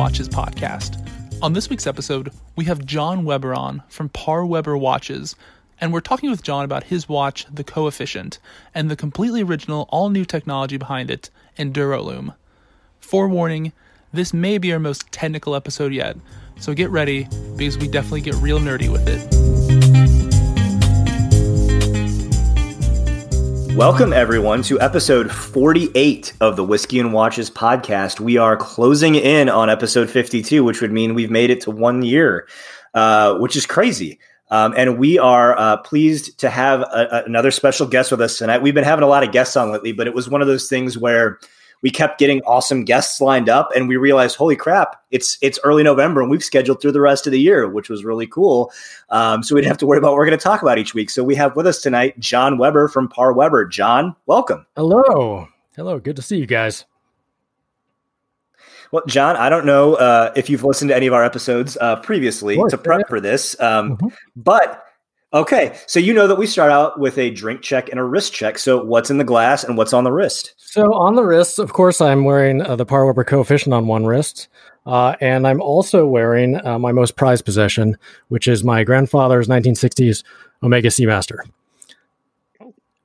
Watches podcast. On this week's episode, we have John Weber on from Par Weber Watches, and we're talking with John about his watch, the Coefficient, and the completely original, all new technology behind it, EnduroLume. Forewarning, this may be our most technical episode yet, so get ready because we definitely get real nerdy with it. Welcome, everyone, to episode 48 of the Whiskey and Watches podcast. We are closing in on episode 52, which would mean we've made it to one year, uh, which is crazy. Um, and we are uh, pleased to have a, another special guest with us tonight. We've been having a lot of guests on lately, but it was one of those things where we kept getting awesome guests lined up and we realized holy crap it's it's early november and we've scheduled through the rest of the year which was really cool. Um, so we didn't have to worry about what we're going to talk about each week. So we have with us tonight john weber from par weber. John welcome. Hello. Hello. Good to see you guys. Well, John, I don't know uh, if you've listened to any of our episodes uh, previously course, to prep yeah. for this, um, mm-hmm. but Okay, so you know that we start out with a drink check and a wrist check. So what's in the glass and what's on the wrist? So on the wrist, of course, I'm wearing uh, the Par Weber coefficient on one wrist, uh, and I'm also wearing uh, my most prized possession, which is my grandfather's 1960s Omega Seamaster.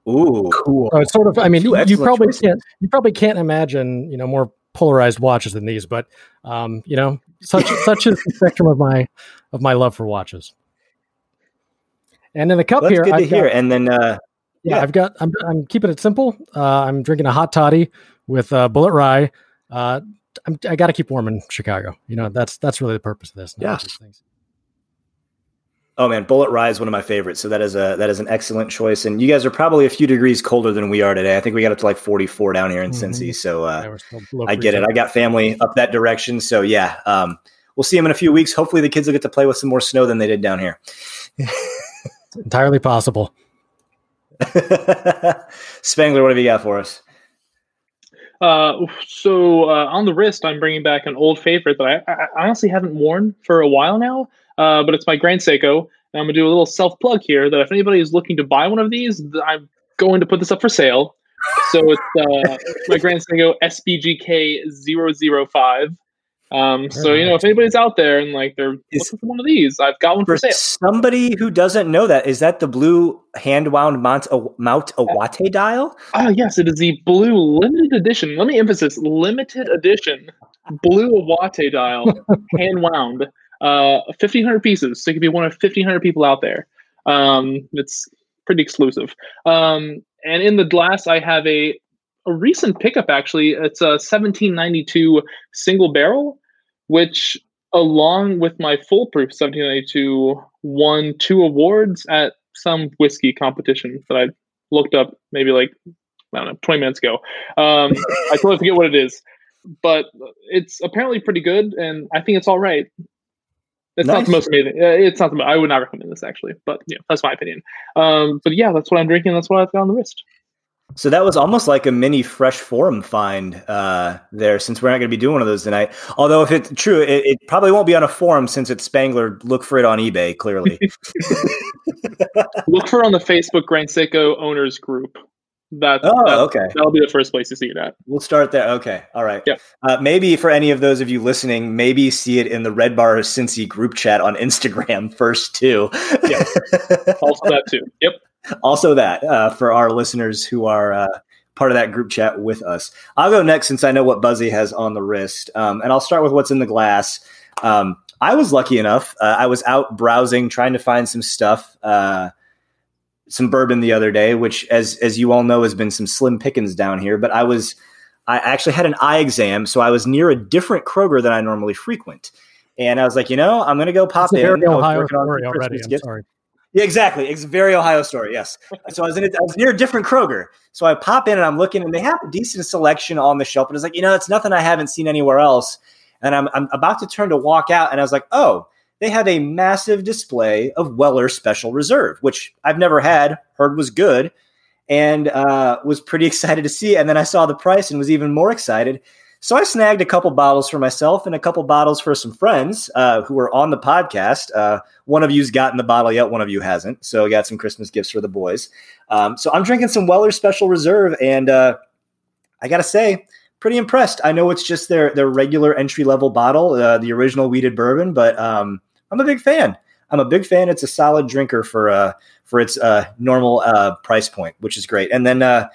Ooh, cool! So it's sort of, I mean, you, you probably choices. can't, you probably can't imagine, you know, more polarized watches than these, but um, you know, such such is the spectrum of my of my love for watches. And in the cup well, here, good I've to got, hear. And then, uh, yeah, yeah, I've got. I'm, I'm keeping it simple. Uh, I'm drinking a hot toddy with uh, Bulleit rye. Uh, I'm, I got to keep warm in Chicago. You know, that's that's really the purpose of this. Yeah. Oh man, Bulleit Rye is one of my favorites. So that is a that is an excellent choice. And you guys are probably a few degrees colder than we are today. I think we got up to like 44 down here in mm-hmm. Cincy. So uh, yeah, I get it. I got family up that direction. So yeah, um, we'll see them in a few weeks. Hopefully the kids will get to play with some more snow than they did down here. entirely possible. Spangler, what have you got for us? Uh, so uh, on the wrist, I'm bringing back an old favorite that I, I honestly haven't worn for a while now. Uh, but it's my Grand Seiko, and I'm gonna do a little self plug here. That if anybody is looking to buy one of these, I'm going to put this up for sale. So it's uh, my Grand Seiko SBGK 005. Um, so you know, if anybody's out there and like they're is, looking for one of these, I've got one for, for sale. Somebody who doesn't know that is that the blue hand wound Mount Mount Iwate dial? Oh yes, it is the blue limited edition. Let me emphasize limited edition blue Iwate dial hand wound. Uh, fifteen hundred pieces. So you could be one of fifteen hundred people out there. Um, it's pretty exclusive. Um, and in the glass, I have a a recent pickup actually. It's a 1792 single barrel which along with my foolproof 1792 won two awards at some whiskey competition that I looked up maybe like I don't know 20 minutes ago. Um, I totally forget what it is, but it's apparently pretty good, and I think it's all right. It's nice. not the most amazing. Uh, it's not the. I would not recommend this actually, but yeah, that's my opinion. Um, but yeah, that's what I'm drinking. That's what I've got on the wrist. So that was almost like a mini fresh forum find uh, there, since we're not going to be doing one of those tonight. Although, if it's true, it, it, probably won't be on a forum since it's Spangler. Look for it on eBay. Clearly, look for it on the Facebook Grand Seiko owners group. That, oh, that, okay. That'll be the first place to see it at. We'll start there. Okay. All right. Yeah. Uh, maybe for any of those of you listening, maybe see it in the Red Bar Cincy group chat on Instagram first, too. yeah. Also that, too. Yep also that uh, for our listeners who are uh, part of that group chat with us. I'll go next since I know what Buzzy has on the wrist, um, and I'll start with what's in the glass. Um, I was lucky enough. Uh, I was out browsing, trying to find some stuff, uh, some bourbon the other day, which, as as you all know, has been some slim pickings down here. But I was, I actually had an eye exam, so I was near a different Kroger than I normally frequent. And I was like, you know, I'm going to go pop That's in. A very Ohio story already. I'm sorry. Yeah, exactly. It's a very Ohio story. Yes. So I was in it. I was near a different Kroger. So I pop in and I'm looking, and they have a decent selection on the shelf. But it's like, you know, it's nothing I haven't seen anywhere else. And I'm I'm about to turn to walk out, and I was like, oh, they have a massive display of Weller Special Reserve, which I've never had. Heard was good, and uh, was pretty excited to see. And then I saw the price and was even more excited. So I snagged a couple bottles for myself and a couple bottles for some friends uh, who were on the podcast. Uh, one of you's gotten the bottle yet, one of you hasn't. So I got some Christmas gifts for the boys. Um, so I'm drinking some Weller Special Reserve, and uh, I got to say, pretty impressed. I know it's just their their regular entry level bottle, uh, the original wheated bourbon, but um, I'm a big fan. I'm a big fan. It's a solid drinker for uh for its uh normal price point, which is great. And then on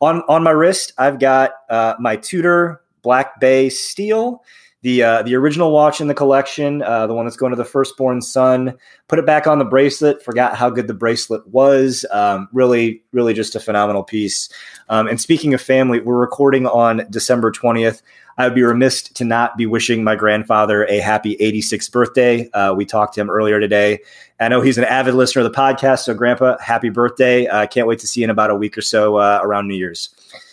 on my wrist, I've got my Tudor Black Bay Steel the uh, the original watch in the collection, uh, the one that's going to the firstborn son. Put it back on the bracelet. Forgot how good the bracelet was. Um, really, really just a phenomenal piece. Um, and speaking of family, we're recording on December twentieth. I would be remiss to not be wishing my grandfather a happy 86th birthday. Uh, we talked to him earlier today. I know he's an avid listener of the podcast. So, Grandpa, happy birthday! I can't wait to see you in about a week or so uh, around New Year's.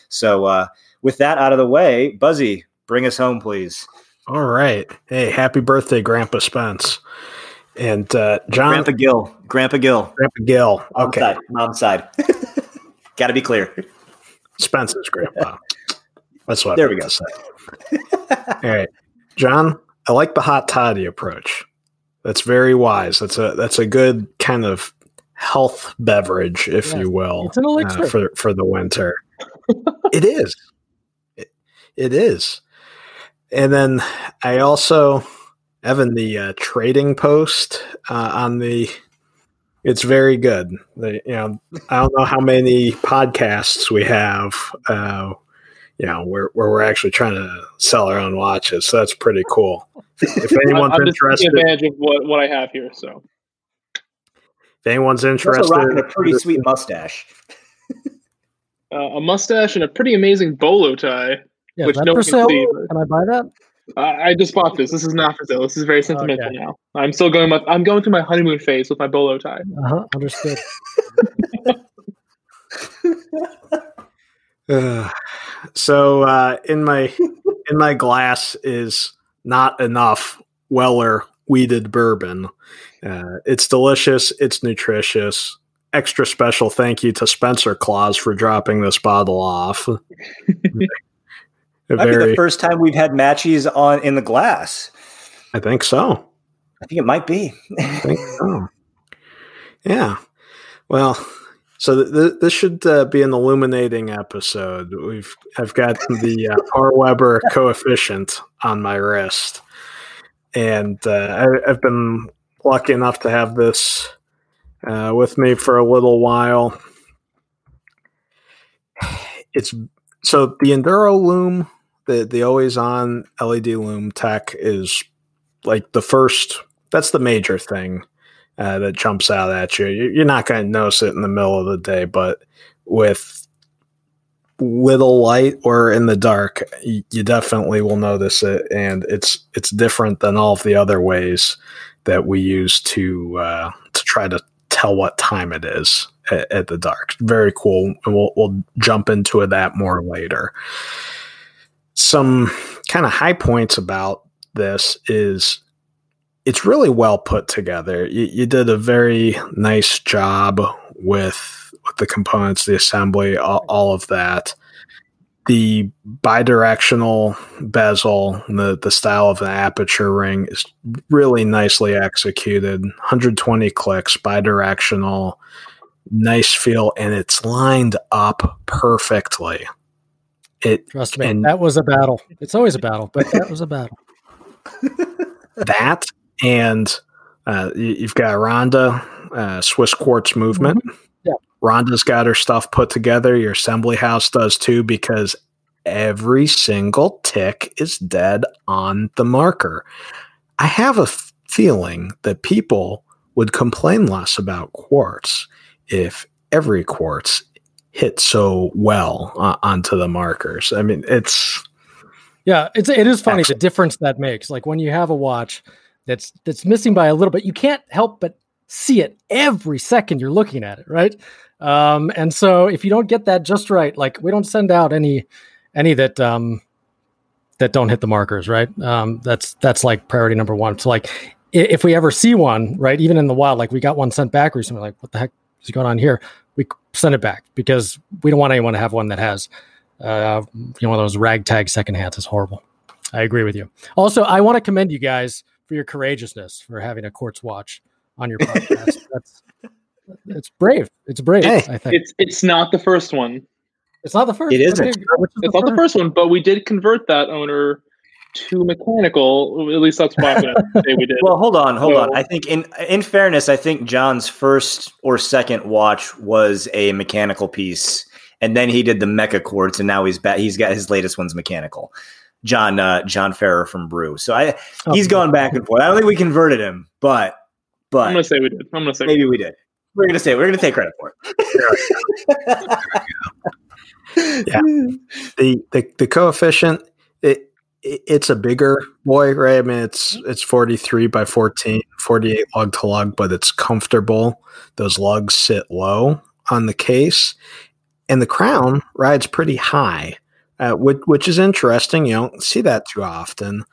So, uh, with that out of the way, Buzzy, bring us home, please. All right. Hey, happy birthday, Grandpa Spence. And uh, John. Grandpa Gill. Grandpa Gill. Grandpa Gill. Okay. Mom's side. side. Got to be clear. Spence's grandpa. That's what there we go. Say. All right. John, I like the hot toddy approach. That's very wise. That's a that's a good kind of health beverage, if yes, you will, it's an elixir. Uh, for for the winter. it is. It, it is. And then I also, Evan, the uh, trading post uh, on the, it's very good. The, you know, I don't know how many podcasts we have, uh, you know, where, where we're actually trying to sell our own watches. So that's pretty cool. If anyone's I'm interested, advantage of what, what I have here. So if anyone's interested, rocking a pretty sweet mustache. uh, a mustache and a pretty amazing bolo tie. Yeah, which no for sale? Can, can I buy that? I just bought this. This is not for sale. This is very sentimental okay. now. I'm still going. My, I'm going through my honeymoon phase with my bolo tie. Uh huh. Understood. uh, so uh, in my in my glass is not enough Weller wheated bourbon. Uh, it's delicious. It's nutritious. Extra special thank you to Spencer Claus for dropping this bottle off. Might very, be the first time we've had matches on in the glass. I think so. I think it might be. I think so. Yeah. Well, so th- th- this should uh, be an illuminating episode. We've I've got the uh, Parr Weber coefficient on my wrist, and uh, I, have been lucky enough to have this uh, with me for a little while. It's so the EnduroLume the the always on LED lume tech is like the first. That's the major thing uh, that jumps out at you. You're not going to notice it in the middle of the day, but with little light or in the dark, you definitely will notice it, and it's it's different than all of the other ways that we use to uh, to try to tell what time it is at, at the dark. Very cool, and we'll we'll jump into that more later some kind of high points about this is it's really well put together. You, you did a very nice job with, with the components, the assembly, all, all of that. The bidirectional bezel, the, the style of the aperture ring is really nicely executed. 120 clicks, bidirectional, nice feel, and it's lined up perfectly. It trust me, and that was a battle. It's always a battle, but that was a battle. that and uh, you've got Ronda uh, Swiss Quartz movement. Mm-hmm. Yeah, Ronda's got her stuff put together. Your assembly house does too, because every single tick is dead on the marker. I have a f- feeling that people would complain less about quartz if every quartz hit so well uh, onto the markers. I mean, it's yeah, it's it is funny actually, the difference that makes. Like when you have a watch that's that's missing by a little bit, you can't help but see it every second you're looking at it, right? Um, and so if you don't get that just right, like we don't send out any any that um, that don't hit the markers, right? Um, that's that's like priority number one. So like if we ever see one, right, even in the wild, like we got one sent back recently, like what the heck is going on here? We send it back because we don't want anyone to have one that has, uh, you know, one of those ragtag second hands. It's horrible. I agree with you. Also, I want to commend you guys for your courageousness for having a quartz watch on your podcast. That's it's brave. It's brave. Hey, I think it's it's not the first one. It's not the first. It isn't. it's the not first? the first one, but we did convert that owner to mechanical. At least that's what I'm say we did. Well, hold on, hold so, on. I think in in fairness, I think John's first or second watch was a mechanical piece, and then he did the mecha quartz, and now he's back. He's got his latest one's mechanical. John uh, John Ferrer from Brew. So I oh, he's gone back and forth. I don't think we converted him, but but I'm gonna say we did. I'm gonna say maybe we did. We're gonna say we're gonna take credit for it. yeah, the the the coefficient it, it, it's a bigger boy, right? I mean, it's it's 43 by 14, 48 lug to lug, but it's comfortable. Those lugs sit low on the case, and the crown rides pretty high uh, which, which is interesting. You don't see that too often,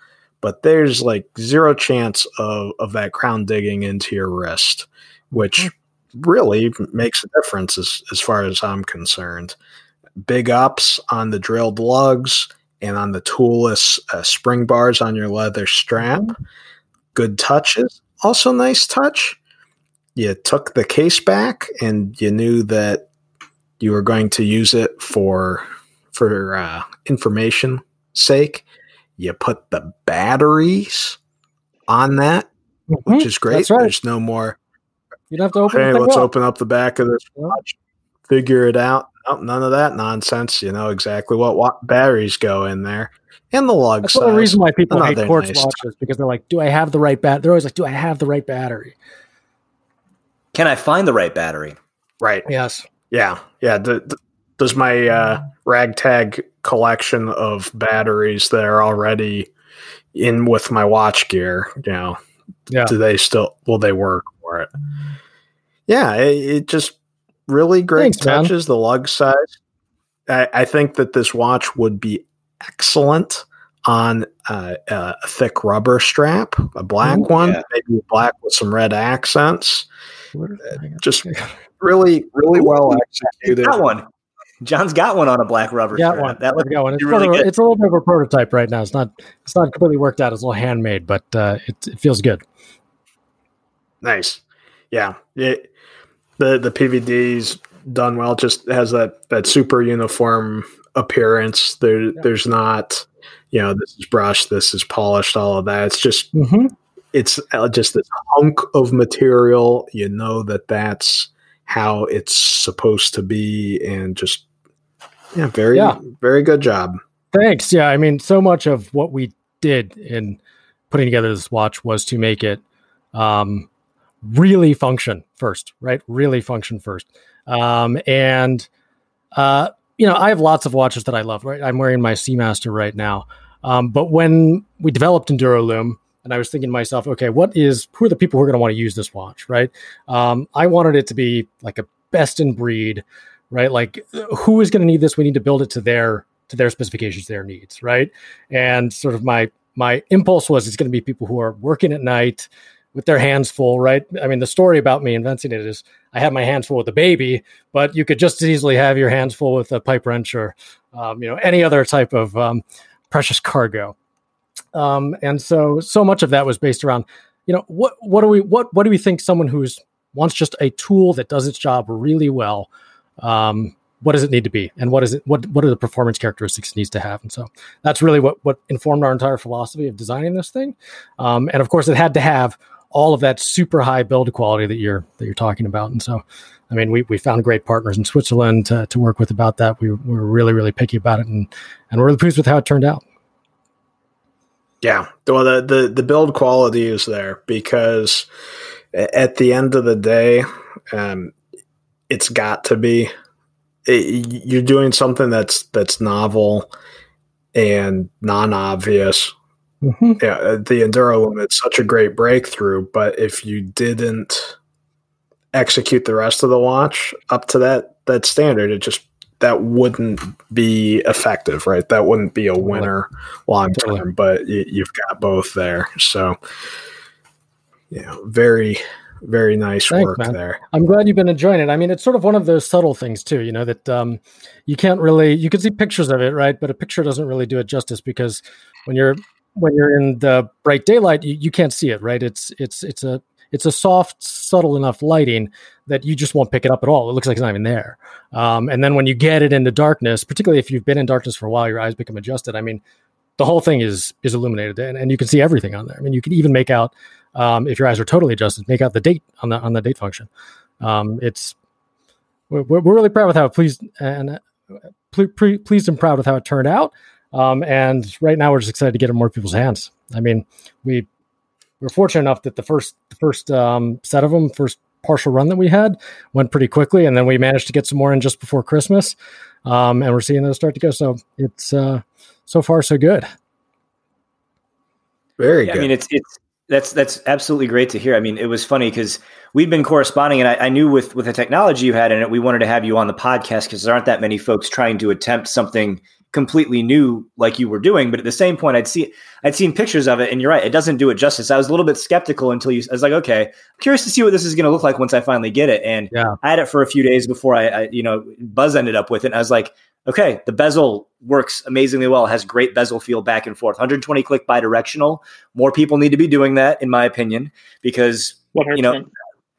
but there's like zero chance of, of that crown digging into your wrist, which hmm. really makes a difference as, as far as I'm concerned. Big ups on the drilled lugs and on the toolless uh, spring bars on your leather strap. Good touches. Also, nice touch. You took the case back and you knew that you were going to use it for for uh, information sake, you put the batteries on that, mm-hmm. which is great. Right. There's no more. You don't have to open. Hey, let's up. open up the back of this watch, figure it out. Nope, none of that nonsense. You know exactly what, what batteries go in there, and the lug That's size. the reason why people hate quartz nice. watches because they're like, "Do I have the right bat?" They're always like, "Do I have the right battery?" Can I find the right battery? Right. Yes. Yeah. Yeah. The, the, does my uh, ragtag collection of batteries that are already in with my watch gear, you know, yeah. do they still will they work for it? Yeah, it, it just really great Thanks, touches. Man. The lug size. I, I, think that this watch would be excellent on uh, a thick rubber strap, a black Ooh, one, yeah. maybe black with some red accents. Just really, really well executed. That one. John's got one on a black rubber. Got one. That looks one. It's, really a, it's a little bit of a prototype right now. It's not it's not completely worked out. It's a little handmade, but uh, it, it feels good. Nice. Yeah. It, the the PVD's done well. Just has that that super uniform appearance. There yeah. there's not you know this is brushed, this is polished, all of that. It's just mm-hmm. it's uh, just this hunk of material. You know that that's how it's supposed to be and just yeah very yeah. very good job thanks yeah i mean so much of what we did in putting together this watch was to make it um, really function first right really function first um, and uh, you know i have lots of watches that i love right i'm wearing my seamaster right now um, but when we developed endurolume and I was thinking to myself, okay, what is who are the people who are going to want to use this watch, right? Um, I wanted it to be like a best in breed, right? Like who is going to need this? We need to build it to their to their specifications, their needs, right? And sort of my my impulse was it's going to be people who are working at night with their hands full, right? I mean, the story about me inventing it is I had my hands full with a baby, but you could just as easily have your hands full with a pipe wrench or, um, you know, any other type of um, precious cargo. Um, and so so much of that was based around, you know, what what do we what what do we think someone who's wants just a tool that does its job really well, um, what does it need to be, and what is it what what are the performance characteristics it needs to have? And so that's really what what informed our entire philosophy of designing this thing. Um, and of course, it had to have all of that super high build quality that you're that you're talking about. And so, I mean, we, we found great partners in Switzerland to, to work with about that. We, we were really really picky about it, and and we're really pleased with how it turned out. Yeah, well, the, the the build quality is there because at the end of the day, um, it's got to be. It, you're doing something that's that's novel and non-obvious. Mm-hmm. Yeah, the enduro it's such a great breakthrough, but if you didn't execute the rest of the watch up to that that standard, it just that wouldn't be effective, right? That wouldn't be a winner long term, but you, have got both there. So, yeah, very, very nice Thanks, work man. there. I'm glad you've been enjoying it. I mean, it's sort of one of those subtle things too, you know, that um, you can't really, you can see pictures of it, right? But a picture doesn't really do it justice because when you're, when you're in the bright daylight, you, you can't see it, right? It's, it's, it's a, it's a soft, subtle enough lighting that you just won't pick it up at all. It looks like it's not even there. Um, and then when you get it into darkness, particularly if you've been in darkness for a while, your eyes become adjusted. I mean, the whole thing is is illuminated, and, and you can see everything on there. I mean, you can even make out um, if your eyes are totally adjusted, make out the date on the on the date function. Um, it's we're, we're really proud with how pleased and uh, pleased and proud with how it turned out. Um, and right now, we're just excited to get it in more people's hands. I mean, we we're fortunate enough that the first the first um, set of them, first partial run that we had, went pretty quickly, and then we managed to get some more in just before Christmas, um, and we're seeing those start to go. So it's uh, so far so good. Very yeah, good. I mean, it's it's that's that's absolutely great to hear. I mean, it was funny because we've been corresponding, and I, I, knew with with the technology you had in it, we wanted to have you on the podcast because there aren't that many folks trying to attempt something completely new like you were doing. But at the same point, I'd see I'd seen pictures of it, and you're right, it doesn't do it justice. I was a little bit skeptical until you. I was like, okay, I'm curious to see what this is going to look like once I finally get it. And yeah. I had it for a few days before I, I, you know, Buzz ended up with it. And I was like, okay, the bezel works amazingly well. It has great bezel feel back and forth. 120 click bidirectional. More people need to be doing that, in my opinion, because 100%. you know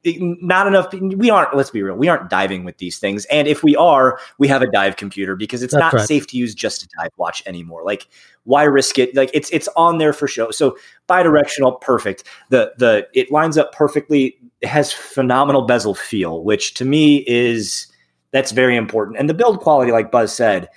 not enough we aren't let's be real we aren't diving with these things. And if we are we have a dive computer because it's That's not right. safe to use just a dive watch anymore. Like why risk it? Like it's it's on there for show. So bidirectional perfect. The the it lines up perfectly. It has phenomenal bezel feel which to me is that's very important. And the build quality, like Buzz said,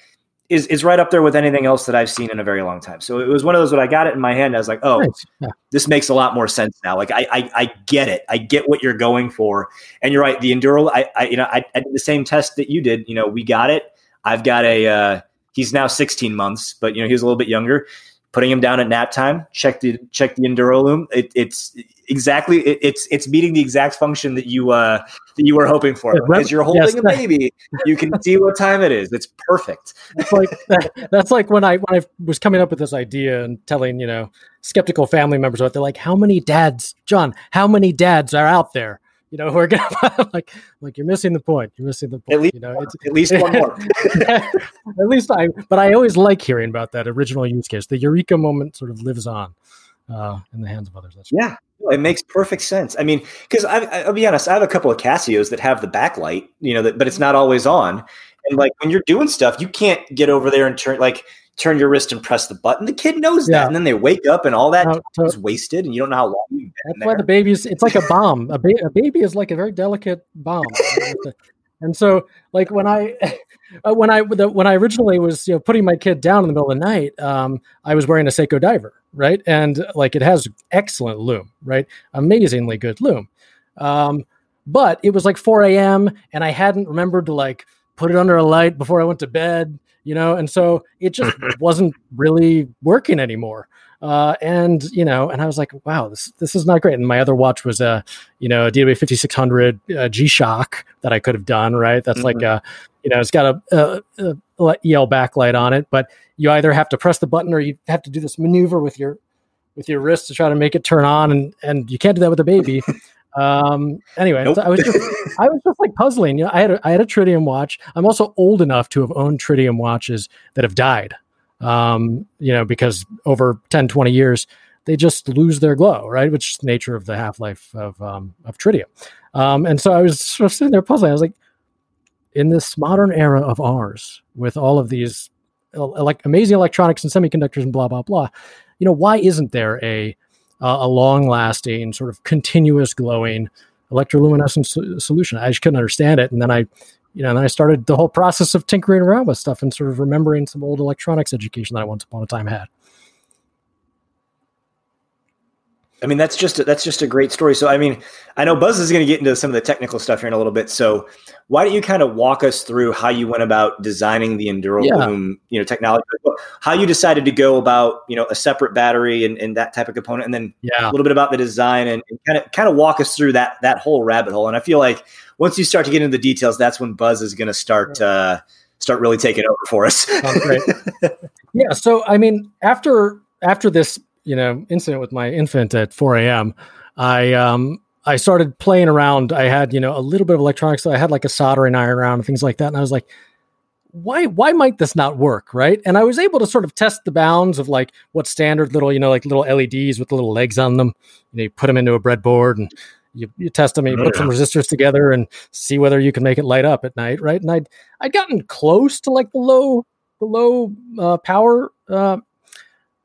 is is right up there with anything else that I've seen in a very long time. So it was one of those when I got it in my hand, I was like, oh, yeah. this makes a lot more sense now. Like I, I, I get it. I get what you're going for. And you're right. The Enduro, I, I you know, I, I, did the same test that you did. You know, we got it. I've got a. Uh, he's now 16 months, but you know he's a little bit younger putting him down at nap time. Check the check the Enduro It, it's exactly it, it's it's meeting the exact function that you uh that you were hoping for because you're holding yes, a baby. you can see what time it is. It's perfect. It's like that's like when I when I was coming up with this idea and telling you know skeptical family members what they're like. How many dads, John? How many dads are out there? You know, who are gonna like like you're missing the point. You're missing the point. At least, you know, it's at least one more. at least I, but I always like hearing about that original use case. The eureka moment sort of lives on uh, in the hands of others. That's yeah, it makes perfect sense. I mean, because I'll be honest, I have a couple of Casios that have the backlight, you know, that, but it's not always on. And like when you're doing stuff, you can't get over there and turn like turn your wrist and press the button. The kid knows yeah. that, and then they wake up and all that so, is wasted, and you don't know how long That's why the baby's. It's like a bomb. a, ba- a baby is like a very delicate bomb. and so, like when I. Uh, when I the, when I originally was you know putting my kid down in the middle of the night, um, I was wearing a Seiko diver, right? And like it has excellent lume, right? Amazingly good lume. Um, but it was like 4 a.m. and I hadn't remembered to like put it under a light before I went to bed you know, and so it just wasn't really working anymore. Uh, and you know, and I was like, wow, this this is not great. And my other watch was a, you know, a DW fifty six hundred uh, G Shock that I could have done. Right, that's mm-hmm. like a, you know, it's got a, a, a, EL backlight on it, but you either have to press the button or you have to do this maneuver with your with your wrist to try to make it turn on, and and you can't do that with a baby. Um, anyway, nope. so I was just I was just like puzzling. You know, I had a, I had a tritium watch. I'm also old enough to have owned tritium watches that have died. Um, you know, because over 10, 20 years, they just lose their glow, right? Which is the nature of the half life of um, of tritium. Um, and so I was sort of sitting there puzzling. I was like, in this modern era of ours, with all of these like amazing electronics and semiconductors and blah blah blah, you know, why isn't there a uh, a long lasting, sort of continuous glowing electroluminescent so- solution. I just couldn't understand it. And then I, you know, then I started the whole process of tinkering around with stuff and sort of remembering some old electronics education that I once upon a time had. I mean, that's just a, that's just a great story. So, I mean, I know Buzz is going to get into some of the technical stuff here in a little bit. So, why don't you kind of walk us through how you went about designing the Enduro yeah. you know, technology, how you decided to go about, you know, a separate battery and, and that type of component, and then yeah. a little bit about the design and, and kind of kind of walk us through that that whole rabbit hole. And I feel like once you start to get into the details, that's when Buzz is going to start uh, start really taking over for us. great. yeah. So, I mean, after after this you know incident with my infant at 4 a.m. I um I started playing around. I had you know a little bit of electronics. So I had like a soldering iron around and things like that. And I was like, why why might this not work right and i was able to sort of test the bounds of like what standard little you know like little leds with little legs on them you know you put them into a breadboard and you, you test them, and you put some resistors together and see whether you can make it light up at night, right? And I'd I'd gotten close to like the low the low uh, power uh,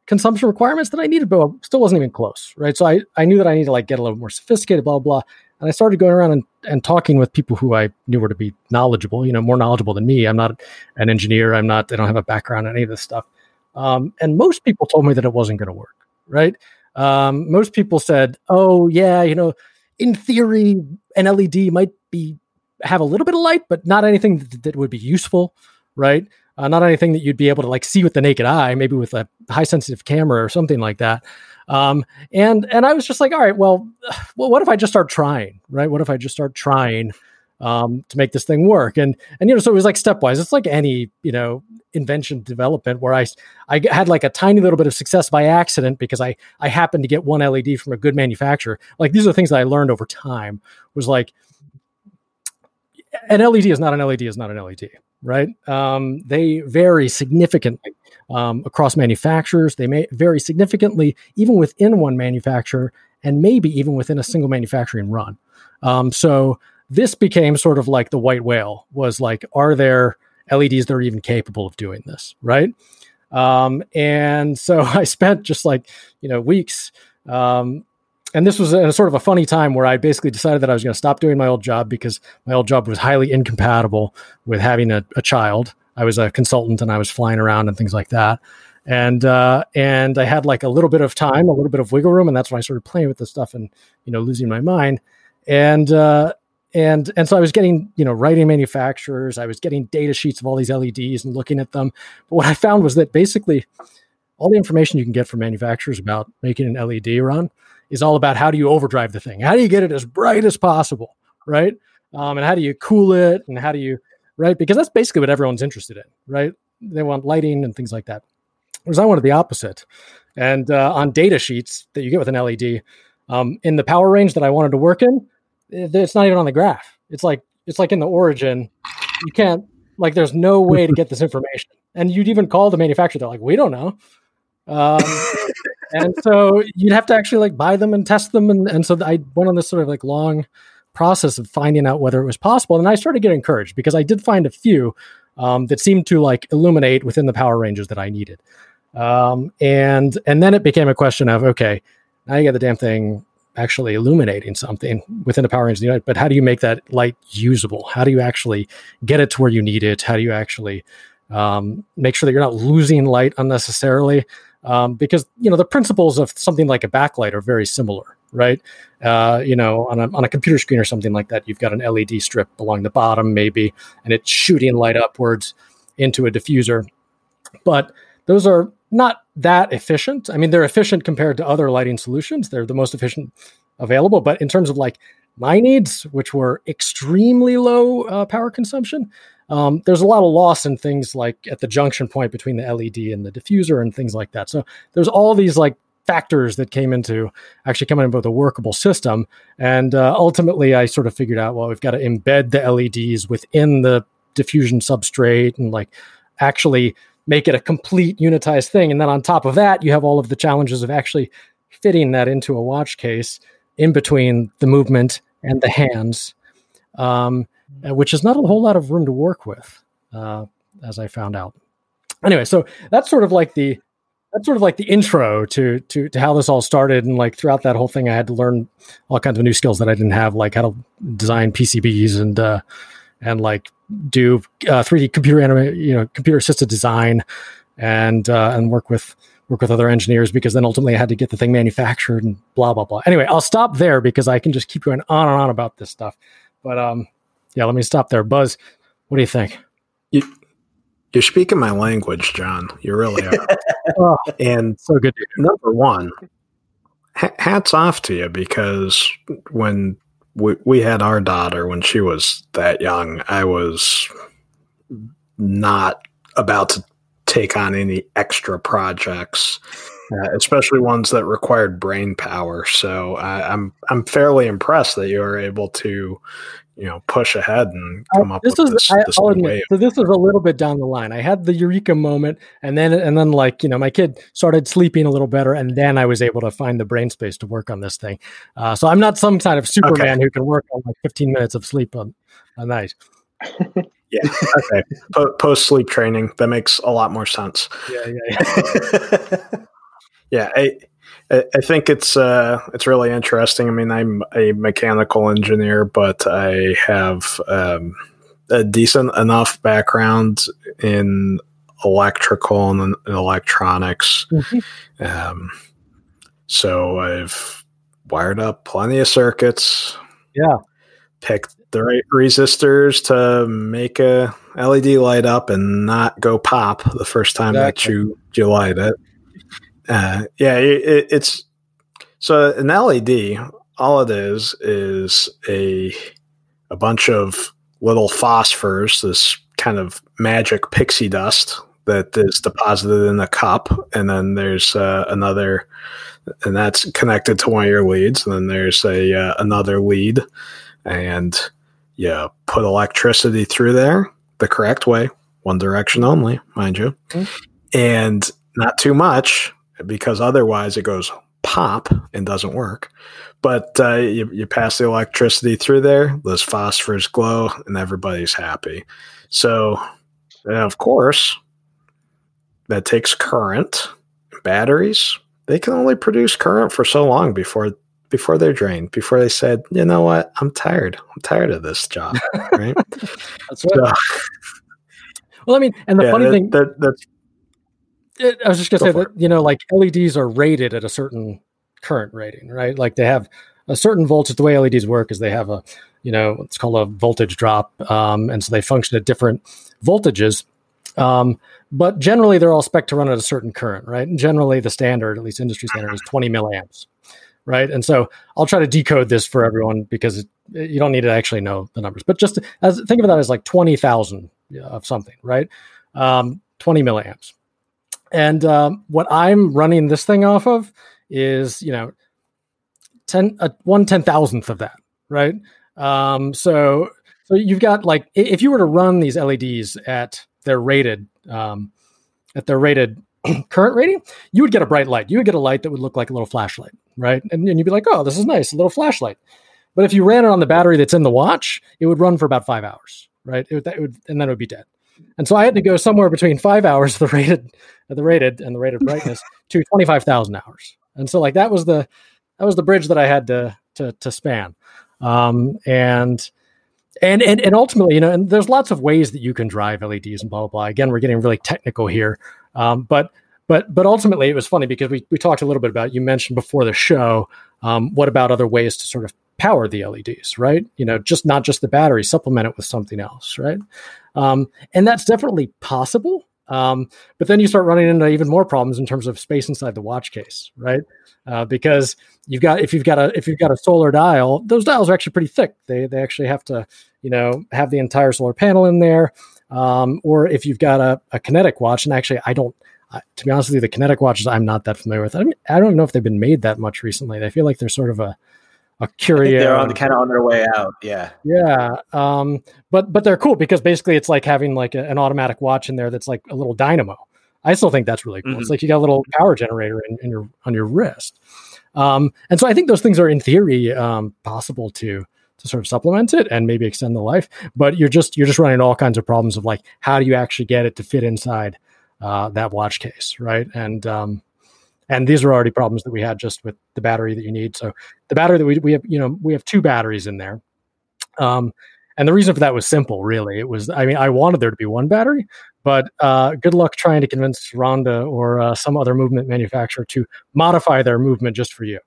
consumption requirements that I needed, but still wasn't even close, right? So I I knew that I needed to like get a little more sophisticated, blah blah. And I started going around and, and talking with people who I knew were to be knowledgeable, you know, more knowledgeable than me. I'm not an engineer. I'm not. I don't have a background in any of this stuff. Um, and most people told me that it wasn't going to work, right? Um, most people said, "Oh yeah, you know, in theory, an LED might be have a little bit of light, but not anything that, that would be useful, right? Uh, not anything that you'd be able to like see with the naked eye, maybe with a high sensitive camera or something like that." Um, and and I was just like, "All right, well, well, what if I just start trying, right? What if I just start trying?" Um, to make this thing work. And and you know, so it was like stepwise. It's like any you know invention development where I I had like a tiny little bit of success by accident because I I happened to get one LED from a good manufacturer. Like these are things that I learned over time. Was like an LED is not an LED is not an LED, right? Um, they vary significantly um, across manufacturers. They may vary significantly even within one manufacturer, and maybe even within a single manufacturing run. Um, so this became sort of like the white whale was like, are there LEDs that are even capable of doing this? Right. Um, and so I spent just like, you know, weeks. Um, and this was a, a sort of a funny time where I basically decided that I was going to stop doing my old job because my old job was highly incompatible with having a, a child. I was a consultant and I was flying around and things like that and uh, and I had like a little bit of time, a little bit of wiggle room, and that's when I started playing with this stuff and you know losing my mind. And uh, and and so I was getting you know writing manufacturers, I was getting data sheets of all these LEDs and looking at them. But what I found was that basically all the information you can get from manufacturers about making an LED run is all about how do you overdrive the thing, how do you get it as bright as possible, right? Um, and how do you cool it, and how do you right? Because that's basically what everyone's interested in, right? They want lighting and things like that. Whereas I wanted the opposite. And uh, on data sheets that you get with an LED, um, in the power range that I wanted to work in, it's not even on the graph. It's like it's like in the origin. You can't like there's no way to get this information. And you'd even call the manufacturer. They're like, we don't know. Um, and so you'd have to actually like buy them and test them. And, and so I went on this sort of like long process of finding out whether it was possible. And I started getting encouraged because I did find a few um, that seemed to like illuminate within the power ranges that I needed. Um, and and then it became a question of okay, now you get the damn thing actually illuminating something within a power range unit, but how do you make that light usable? How do you actually get it to where you need it? How do you actually um, make sure that you're not losing light unnecessarily? Um, because you know the principles of something like a backlight are very similar, right? Uh, you know, on a, on a computer screen or something like that, you've got an LED strip along the bottom, maybe, and it's shooting light upwards into a diffuser. But those are not that efficient. I mean, they're efficient compared to other lighting solutions. They're the most efficient available. But in terms of like my needs, which were extremely low uh, power consumption, um, there's a lot of loss in things like at the junction point between the LED and the diffuser and things like that. So there's all these like factors that came into actually coming up with a workable system. And uh, ultimately, I sort of figured out, well, we've got to embed the LEDs within the diffusion substrate and like actually make it a complete unitized thing. And then on top of that, you have all of the challenges of actually fitting that into a watch case in between the movement and the hands, um, uh, which is not a whole lot of room to work with, uh, as I found out. Anyway, so that's sort of like the that's sort of like the intro to to to how this all started, and like throughout that whole thing, I had to learn all kinds of new skills that I didn't have, like how to design PCBs and uh, and like do uh, 3D computer anima- you know computer assisted design and uh, and work with work with other engineers because then ultimately I had to get the thing manufactured and blah blah blah. Anyway, I'll stop there because I can just keep going on and on about this stuff. But um, yeah, let me stop there. Buzz, what do you think? You, you're speaking my language, John. You really are. oh, and so good. Number one, hats off to you because when we, we had our daughter when she was that young. I was not about to take on any extra projects. uh, especially ones that required brain power. So I, I'm I'm fairly impressed that you were able to, you know, push ahead and come up this with this. I, this I'll admit, so this was a little bit down the line. I had the eureka moment, and then and then like you know, my kid started sleeping a little better, and then I was able to find the brain space to work on this thing. Uh, so I'm not some kind of Superman okay. who can work on like 15 minutes of sleep a, a night. yeah. Okay. Post sleep training that makes a lot more sense. Yeah. Yeah. Yeah. yeah I, I think it's uh, it's really interesting. I mean, I'm a mechanical engineer, but I have um, a decent enough background in electrical and electronics. Mm-hmm. Um, so I've wired up plenty of circuits. Yeah. Picked the right resistors to make a LED light up and not go pop the first time exactly. that you, you light it. Uh, yeah, it, it's so an LED. All it is is a a bunch of little phosphors, this kind of magic pixie dust that is deposited in a cup, and then there's uh, another, and that's connected to one of your leads. And then there's a uh, another lead, and you put electricity through there the correct way, one direction only, mind you, mm-hmm. and not too much because otherwise it goes pop and doesn't work. But uh, you, you pass the electricity through there, those phosphors glow, and everybody's happy. So, of course, that takes current. Batteries, they can only produce current for so long before before they're drained, before they said, you know what, I'm tired. I'm tired of this job. Right. that's right. So, well, I mean, and the yeah, funny that, thing that, that's I was just gonna Go say that it. you know, like LEDs are rated at a certain current rating, right? Like they have a certain voltage. The way LEDs work is they have a, you know, it's called a voltage drop, um, and so they function at different voltages. Um, but generally, they're all spec to run at a certain current, right? And generally, the standard, at least industry standard, is 20 milliamps, right? And so I'll try to decode this for everyone because it, you don't need to actually know the numbers, but just as think of that as like 20,000 of something, right? Um, 20 milliamps. And um, what I'm running this thing off of is, you know, 10, uh, one ten thousandth of that, right? Um, so, so you've got like, if you were to run these LEDs at their rated, um, at their rated current rating, you would get a bright light. You would get a light that would look like a little flashlight, right? And, and you'd be like, oh, this is nice, a little flashlight. But if you ran it on the battery that's in the watch, it would run for about five hours, right? It it would and then it would be dead. And so I had to go somewhere between five hours, the rated, the rated, and the rated brightness, to twenty five thousand hours. And so like that was the that was the bridge that I had to to to span. Um, and and and and ultimately, you know, and there's lots of ways that you can drive LEDs and blah blah blah. Again, we're getting really technical here, um, but but but ultimately, it was funny because we we talked a little bit about you mentioned before the show. Um, what about other ways to sort of power the LEDs, right? You know, just not just the battery, supplement it with something else, right? Um, and that's definitely possible. Um, but then you start running into even more problems in terms of space inside the watch case, right? Uh, because you've got if you've got a if you've got a solar dial, those dials are actually pretty thick. They they actually have to you know have the entire solar panel in there. Um, or if you've got a, a kinetic watch, and actually I don't to be honest with you, the kinetic watches I'm not that familiar with. I, I don't know if they've been made that much recently. I feel like they're sort of a a curious. They're on kind of on their way out. Yeah. Yeah. Um, but but they're cool because basically it's like having like a, an automatic watch in there that's like a little dynamo. I still think that's really cool. Mm-hmm. It's like you got a little power generator in, in your on your wrist. Um, and so I think those things are in theory um, possible to to sort of supplement it and maybe extend the life. But you're just you're just running all kinds of problems of like how do you actually get it to fit inside uh, that watch case, right? And um, and these are already problems that we had just with the battery that you need. So the battery that we we have, you know, we have two batteries in there. Um, and the reason for that was simple, really. It was, I mean, I wanted there to be one battery, but uh, good luck trying to convince Ronda or uh, some other movement manufacturer to modify their movement just for you,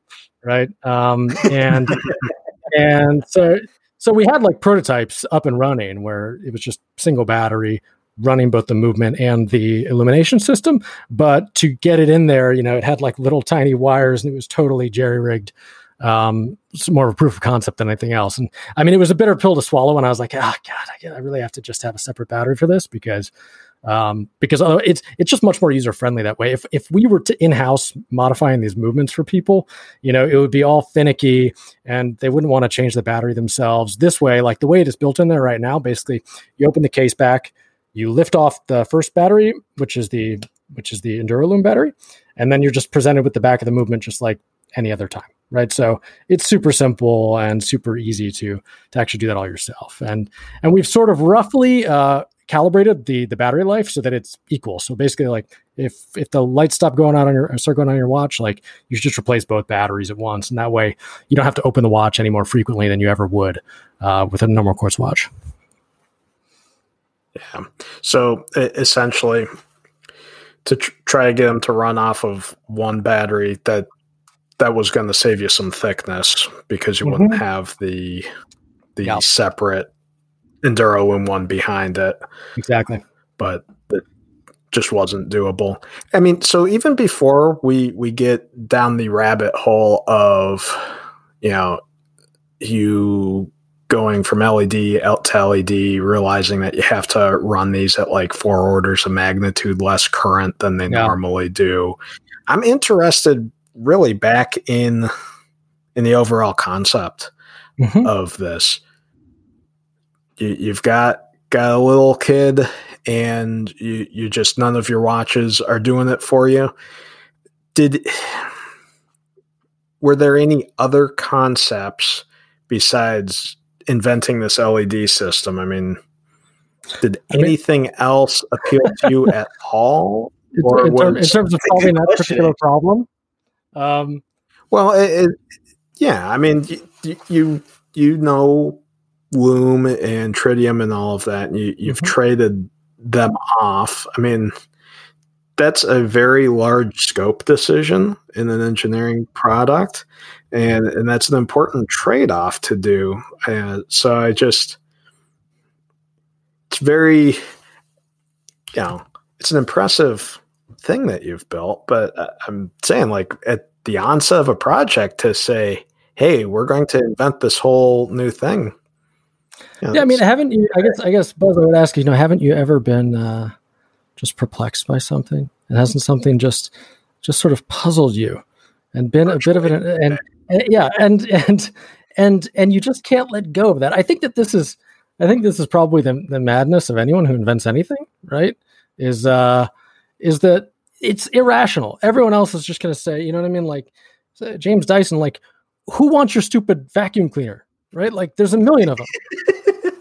right? Um, and and so so we had like prototypes up and running where it was just single battery running both the movement and the illumination system. But to get it in there, you know, it had like little tiny wires and it was totally jerry rigged. Um, it's more of a proof of concept than anything else. And I mean, it was a bitter pill to swallow. And I was like, oh God, I, I really have to just have a separate battery for this because um, because it's it's just much more user friendly that way. If if we were to in house modifying these movements for people, you know, it would be all finicky, and they wouldn't want to change the battery themselves. This way, like the way it is built in there right now, basically, you open the case back, you lift off the first battery, which is the which is the EnduroLume battery, and then you're just presented with the back of the movement just like any other time right? So it's super simple and super easy to to actually do that all yourself. And and we've sort of roughly uh, calibrated the the battery life so that it's equal. So basically like if if the lights stop going out on your start going on your watch like you should just replace both batteries at once. And that way you don't have to open the watch any more frequently than you ever would uh, with a normal quartz watch yeah so essentially to tr- try to get them to run off of one battery that that was going to save you some thickness because you mm-hmm. wouldn't have the the yep. separate EnduroLume one behind it exactly but it just wasn't doable i mean so even before we we get down the rabbit hole of you know you going from LED out to LED, realizing that you have to run these at like four orders of magnitude less current than they yeah. normally do. I'm interested really back in in the overall concept mm-hmm. of this. You, you've got got a little kid and you, you just none of your watches are doing it for you. Did were there any other concepts besides inventing this LED system? I mean, did anything else appeal to you at all? Or in, term, in, terms of solving that particular problem? Um, well, it, it, yeah, I mean, you, you, you know Lume and Tritium and all of that, and you, you've mm-hmm. traded them off. I mean, that's a very large scope decision in an engineering product and and that's an important trade-off to do. And so i just it's very you know it's an impressive thing that you've built but i'm saying like at the onset of a project to say hey we're going to invent this whole new thing. You know, yeah i mean haven't you i guess i guess buzz i would ask you know haven't you ever been uh just perplexed by something? And hasn't something just just sort of puzzled you and been a bit of an and, and yeah and and and and you just can't let go of that. I think that this is i think this is probably the, the madness of anyone who invents anything right? Is uh is that it's irrational. Everyone else is just going to say you know what i mean? Like james dyson like who wants your stupid vacuum cleaner? Right? Like there's a million of them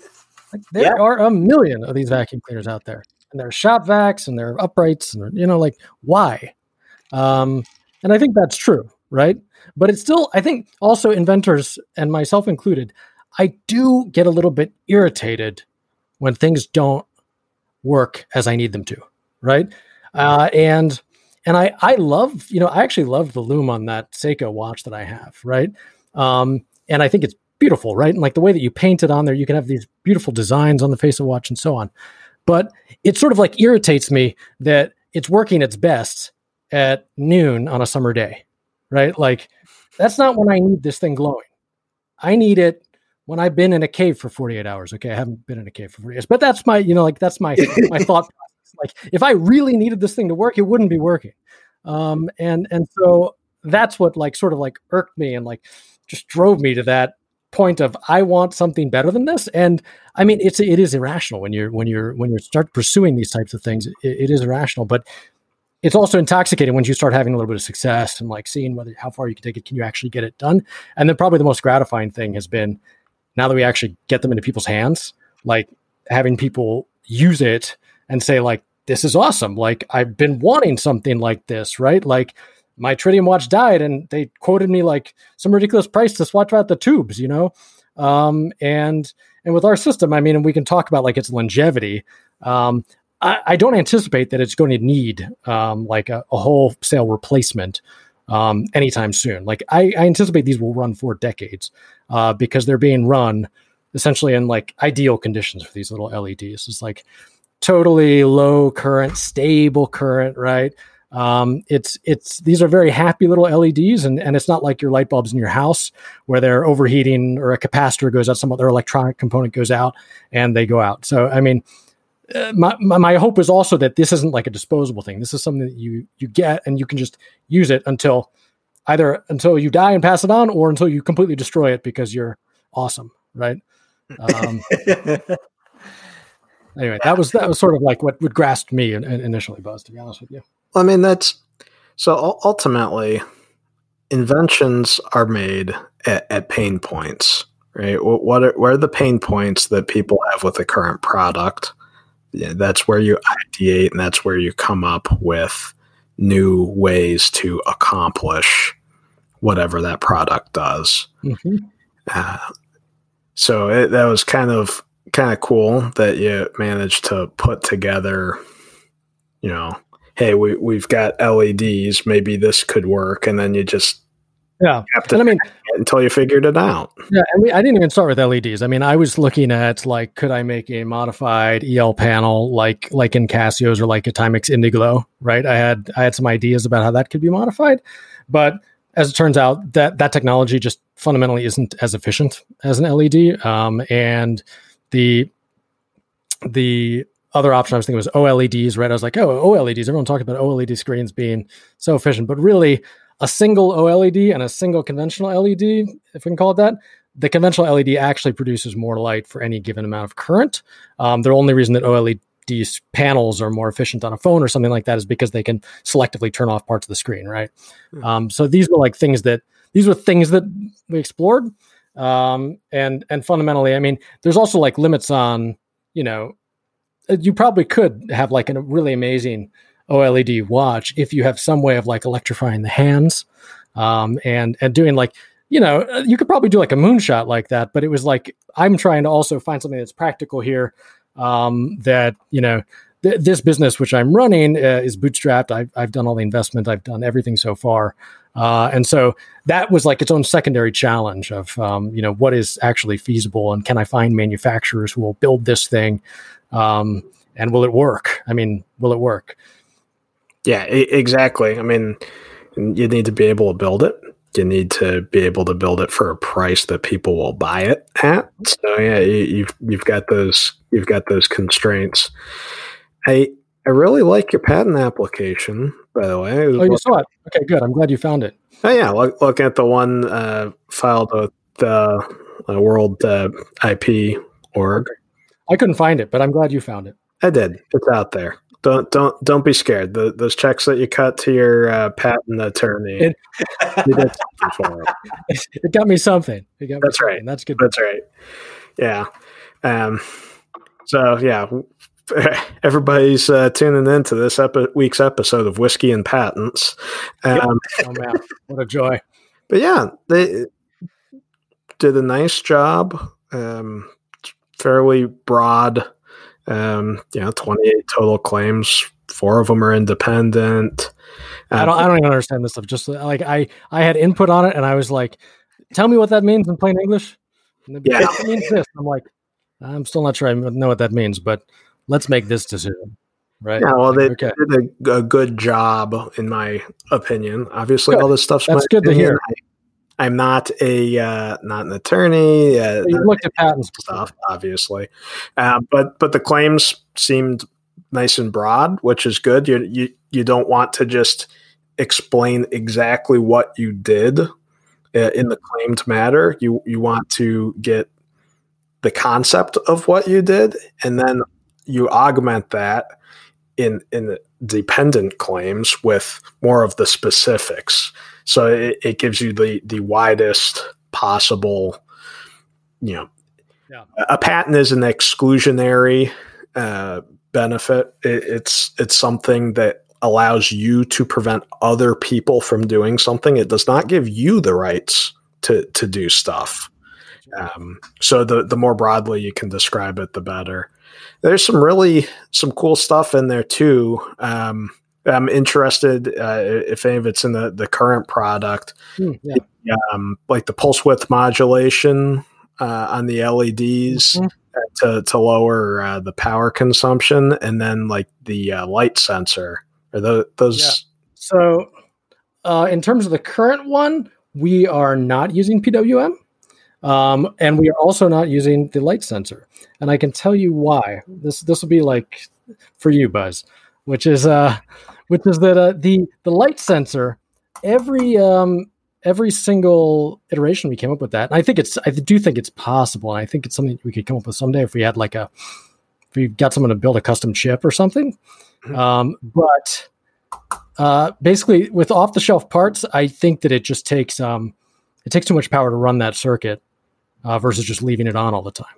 like, there yeah. are a million of these vacuum cleaners out there and they're shop vacs and they're uprights and you know like why? Um and i think that's true right? But it's still i think also inventors and myself included i do get a little bit irritated when things don't work as i need them to right? Uh and and i i love you know i actually love the lume on that seiko watch that i have right? Um and i think it's beautiful right? And like the way that you paint it on there you can have these beautiful designs on the face of watch and so on. But it sort of like irritates me that it's working its best at noon on a summer day, right? Like that's not when I need this thing glowing. I need it when I've been in a cave for 48 hours. Okay, I haven't been in a cave for 48 hours, but that's my, you know, like that's my my thought process. Like if I really needed this thing to work, it wouldn't be working. Um, and and so that's what like sort of like irked me and like just drove me to that point of I want something better than this. And I mean, it's it is irrational when you're when you're when you start pursuing these types of things. It, it is irrational, but it's also intoxicating when you start having a little bit of success and like seeing whether how far you can take it. Can you actually get it done? And then probably the most gratifying thing has been now that we actually get them into people's hands, like having people use it and say like this is awesome. Like I've been wanting something like this, right? Like my tritium watch died and they quoted me like some ridiculous price to swap out the tubes you know um, and and with our system i mean and we can talk about like its longevity um, I, I, don't anticipate that it's going to need um, like a, a, wholesale replacement um, anytime soon. Like I, I, anticipate these will run for decades uh, because they're being run essentially in like ideal conditions for these little leds it's like totally low current stable current right? Um, it's it's these are very happy little LEDs, and and it's not like your light bulbs in your house where they're overheating or a capacitor goes out, some other electronic component goes out, and they go out. So I mean, uh, my, my, my hope is also that this isn't like a disposable thing. This is something that you you get and you can just use it until either until you die and pass it on, or until you completely destroy it because you're awesome, right? Um, anyway, that was that was sort of like what would grasp me initially, Buzz. To be honest with you, I mean that's so ultimately inventions are made at, at pain points, right? What, what are, what are the pain points that people have with the current product? That's where you ideate, and that's where you come up with new ways to accomplish whatever that product does. Mm-hmm. Uh, so it, that was kind of kind of cool that you managed to put together, you know, hey, we we've got LEDs, maybe this could work, and then you just yeah. And I mean, until you figured it out. Yeah, and we, I didn't even start with LEDs. I mean, I was looking at like, could I make a modified EL panel like like in Casio's or like a Timex Indiglo? Right. I had I had some ideas about how that could be modified, but as it turns out, that that technology just fundamentally isn't as efficient as an LED. Um, and the the other option I was thinking was OLEDs. Right. I was like, oh, OLEDs. Everyone talked about OLED screens being so efficient, but really a single OLED and a single conventional LED, if we can call it that, the conventional LED actually produces more light for any given amount of current. Um, the only reason that OLED panels are more efficient on a phone or something like that is because they can selectively turn off parts of the screen, right? Mm-hmm. Um, so these were like things that these were things that we explored, um, and and fundamentally, I mean, there's also like limits on, you know, you probably could have like a really amazing OLED watch if you have some way of like electrifying the hands. Um, and and doing like you know you could probably do like a moonshot like that but it was like i'm trying to also find something that's practical here um, that you know th- this business which i'm running uh, is bootstrapped. I've, I've done all the investment. I've done everything so far. Uh, and so that was like its own secondary challenge of um, you know what is actually feasible and can i find manufacturers who will build this thing? Um, and will it work? I mean will it work yeah, exactly. I mean, you need to be able to build it. You need to be able to build it for a price that people will buy it at. So yeah, you, have you've got those you've got those constraints. I I really like your patent application, by the way. Oh, you saw it. Okay, good. I'm glad you found it. Oh yeah, look, look at the one uh, filed with the uh, World uh, IP org. I couldn't find it, but I'm glad you found it. I did. It's out there. Don't don't don't be scared. The, those checks that you cut to your uh, patent attorney, it, it. it, got me something. Got me That's something. right. That's good. That's right. Yeah. Um. So yeah, everybody's uh, tuning in to this epi- week's episode of Whiskey and Patents. Um, oh man, what a joy! But yeah, they did a nice job. Um, fairly broad um, you know, 28 total claims. Four of them are independent. Um, I don't. I don't even understand this stuff. Just like I, I had input on it, and I was like, "Tell me what that means in plain English." And yeah, it means this. I'm like, I'm still not sure I know what that means, but let's make this decision. Right. Yeah. Well, they okay. did a, a, good job, in my opinion. Obviously, good. all this stuff's that's good to hear. I'm not a uh, not an attorney. Uh, you looked at patents stuff, obviously, uh, but but the claims seemed nice and broad, which is good. You you you don't want to just explain exactly what you did uh, in the claimed matter. You you want to get the concept of what you did, and then you augment that in in dependent claims with more of the specifics. So it, it gives you the the widest possible, you know, yeah. a patent is an exclusionary uh, benefit. It, it's it's something that allows you to prevent other people from doing something. It does not give you the rights to to do stuff. Um, so the the more broadly you can describe it, the better. There's some really some cool stuff in there too. Um, I'm interested uh, if any of it's in the, the current product, mm, yeah. um, like the pulse width modulation uh, on the LEDs mm-hmm. to, to lower uh, the power consumption, and then like the uh, light sensor. Are those? those... Yeah. So, uh, in terms of the current one, we are not using PWM. Um, and we are also not using the light sensor. And I can tell you why. This this will be like for you, Buzz, which is uh, which is that uh, the the light sensor every um, every single iteration we came up with that. And I think it's I do think it's possible. And I think it's something we could come up with someday if we had like a if we got someone to build a custom chip or something. Mm-hmm. Um, but uh, basically, with off the shelf parts, I think that it just takes um, it takes too much power to run that circuit uh, versus just leaving it on all the time.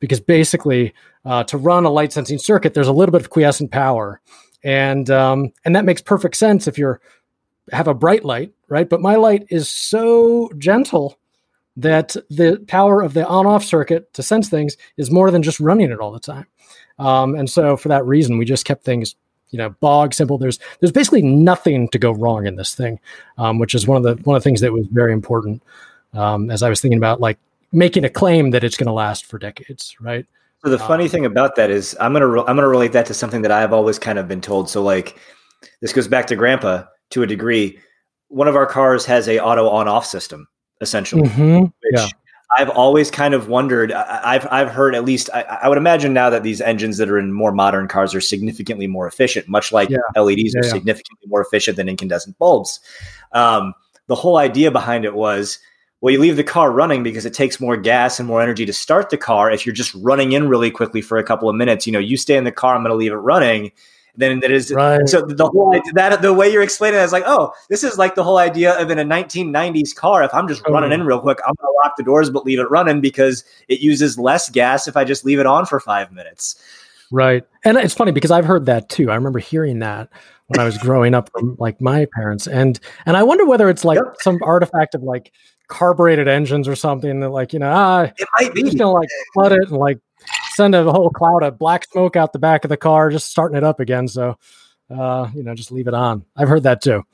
Because basically, uh, to run a light sensing circuit, there's a little bit of quiescent power, and um, and that makes perfect sense if you're have a bright light, right? But my light is so gentle that the power of the on-off circuit to sense things is more than just running it all the time. Um, and so for that reason, we just kept things, you know, bog simple. There's there's basically nothing to go wrong in this thing, um, which is one of the one of the things that was very important um, as I was thinking about like making a claim that it's going to last for decades, right? So the funny um, thing about that is, I'm gonna re- I'm gonna relate that to something that I've always kind of been told. So like, this goes back to Grandpa to a degree. One of our cars has a auto on off system, essentially, mm-hmm. which yeah. I've always kind of wondered. I've I've heard at least I, I, would imagine now that these engines that are in more modern cars are significantly more efficient, much like yeah. LEDs yeah, are significantly more efficient than incandescent bulbs. Um, the whole idea behind it was well, you leave the car running because it takes more gas and more energy to start the car. If you're just running in really quickly for a couple of minutes, you know, you stay in the car, I'm going to leave it running. Then that is right. so the whole that the way you're explaining it is like, oh, this is like the whole idea of in a 1990s car. If I'm just oh. running in real quick, I'm going to lock the doors but leave it running because it uses less gas if I just leave it on for five minutes. Right, and it's funny because I've heard that too. I remember hearing that when I was growing up from like my parents, and and I wonder whether it's like yep. some artifact of like carbureted engines or something that like you know ah it might be. just gonna like flood it and like send a whole cloud of black smoke out the back of the car just starting it up again. So uh you know just leave it on. I've heard that too.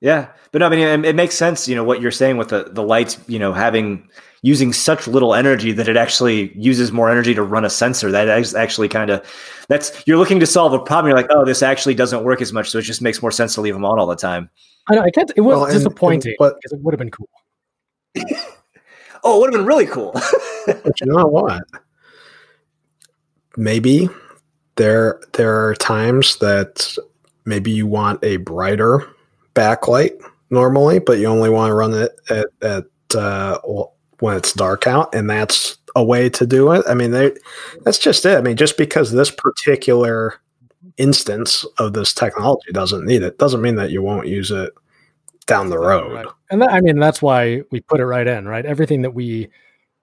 Yeah. But no, i mean it, it makes sense you know what you're saying with the the lights you know having using such little energy that it actually uses more energy to run a sensor. That is actually kind of that's you're looking to solve a problem. You're like oh this actually doesn't work as much so it just makes more sense to leave them on all the time I, know, I can't. It was well, disappointing and, but, because it would have been cool. oh, it would have been really cool. but you know what? Maybe there there are times that maybe you want a brighter backlight normally, but you only want to run it at, at uh, when it's dark out, and that's a way to do it. I mean, they, that's just it. I mean, just because this particular instance of this technology doesn't need it doesn't mean that you won't use it down the road. Right. And that, I mean, that's why we put it right in, right? Everything that we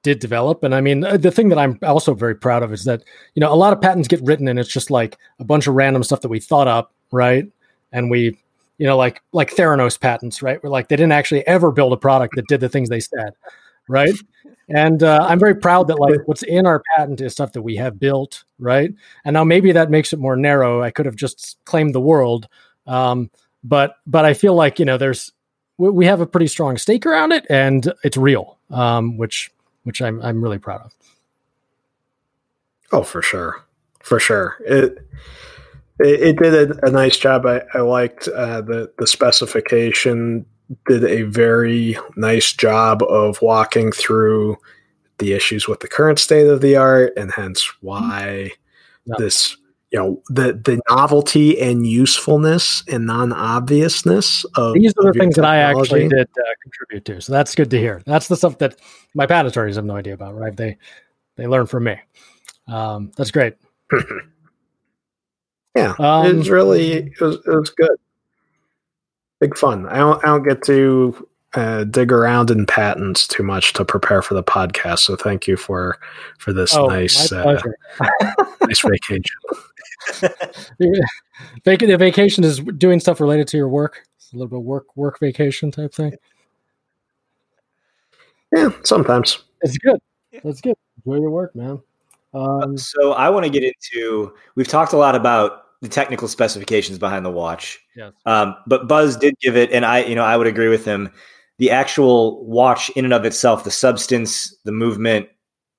did develop. And I mean, uh, the thing that I'm also very proud of is that, you know, a lot of patents get written and it's just like a bunch of random stuff that we thought up, right? And we, you know, like like Theranos patents, right? We're like they didn't actually ever build a product that did the things they said, right? And uh, I'm very proud that like what's in our patent is stuff that we have built, right? And now maybe that makes it more narrow. I could have just claimed the world, um, but but I feel like you know there's we have a pretty strong stake around it, and it's real, um, which which I'm I'm really proud of. Oh, for sure, for sure. It it, it did a, a, nice job. I, I liked uh, the the specification did a very nice job of walking through the issues with the current state of the art and hence why yeah. this you know the the novelty and usefulness and non-obviousness of these are the things that I actually did uh, contribute to. So that's good to hear. That's the stuff that my patent attorneys have no idea about, right? They they learn from me. Um, that's great. yeah, um, it was really it was, it was good big fun. I don't, I don't get to uh, dig around in patents too much to prepare for the podcast. So thank you for for this oh, nice uh, nice vacation. the vacation is doing stuff related to your work. It's a little bit work work vacation type thing. Yeah, sometimes it's good. That's good. Enjoy your work, man. Um, so I want to get into. We've talked a lot about the technical specifications behind the watch. Yes. Um, but Buzz did give it, and I, you know, I would agree with him. The actual watch in and of itself, the substance, the movement,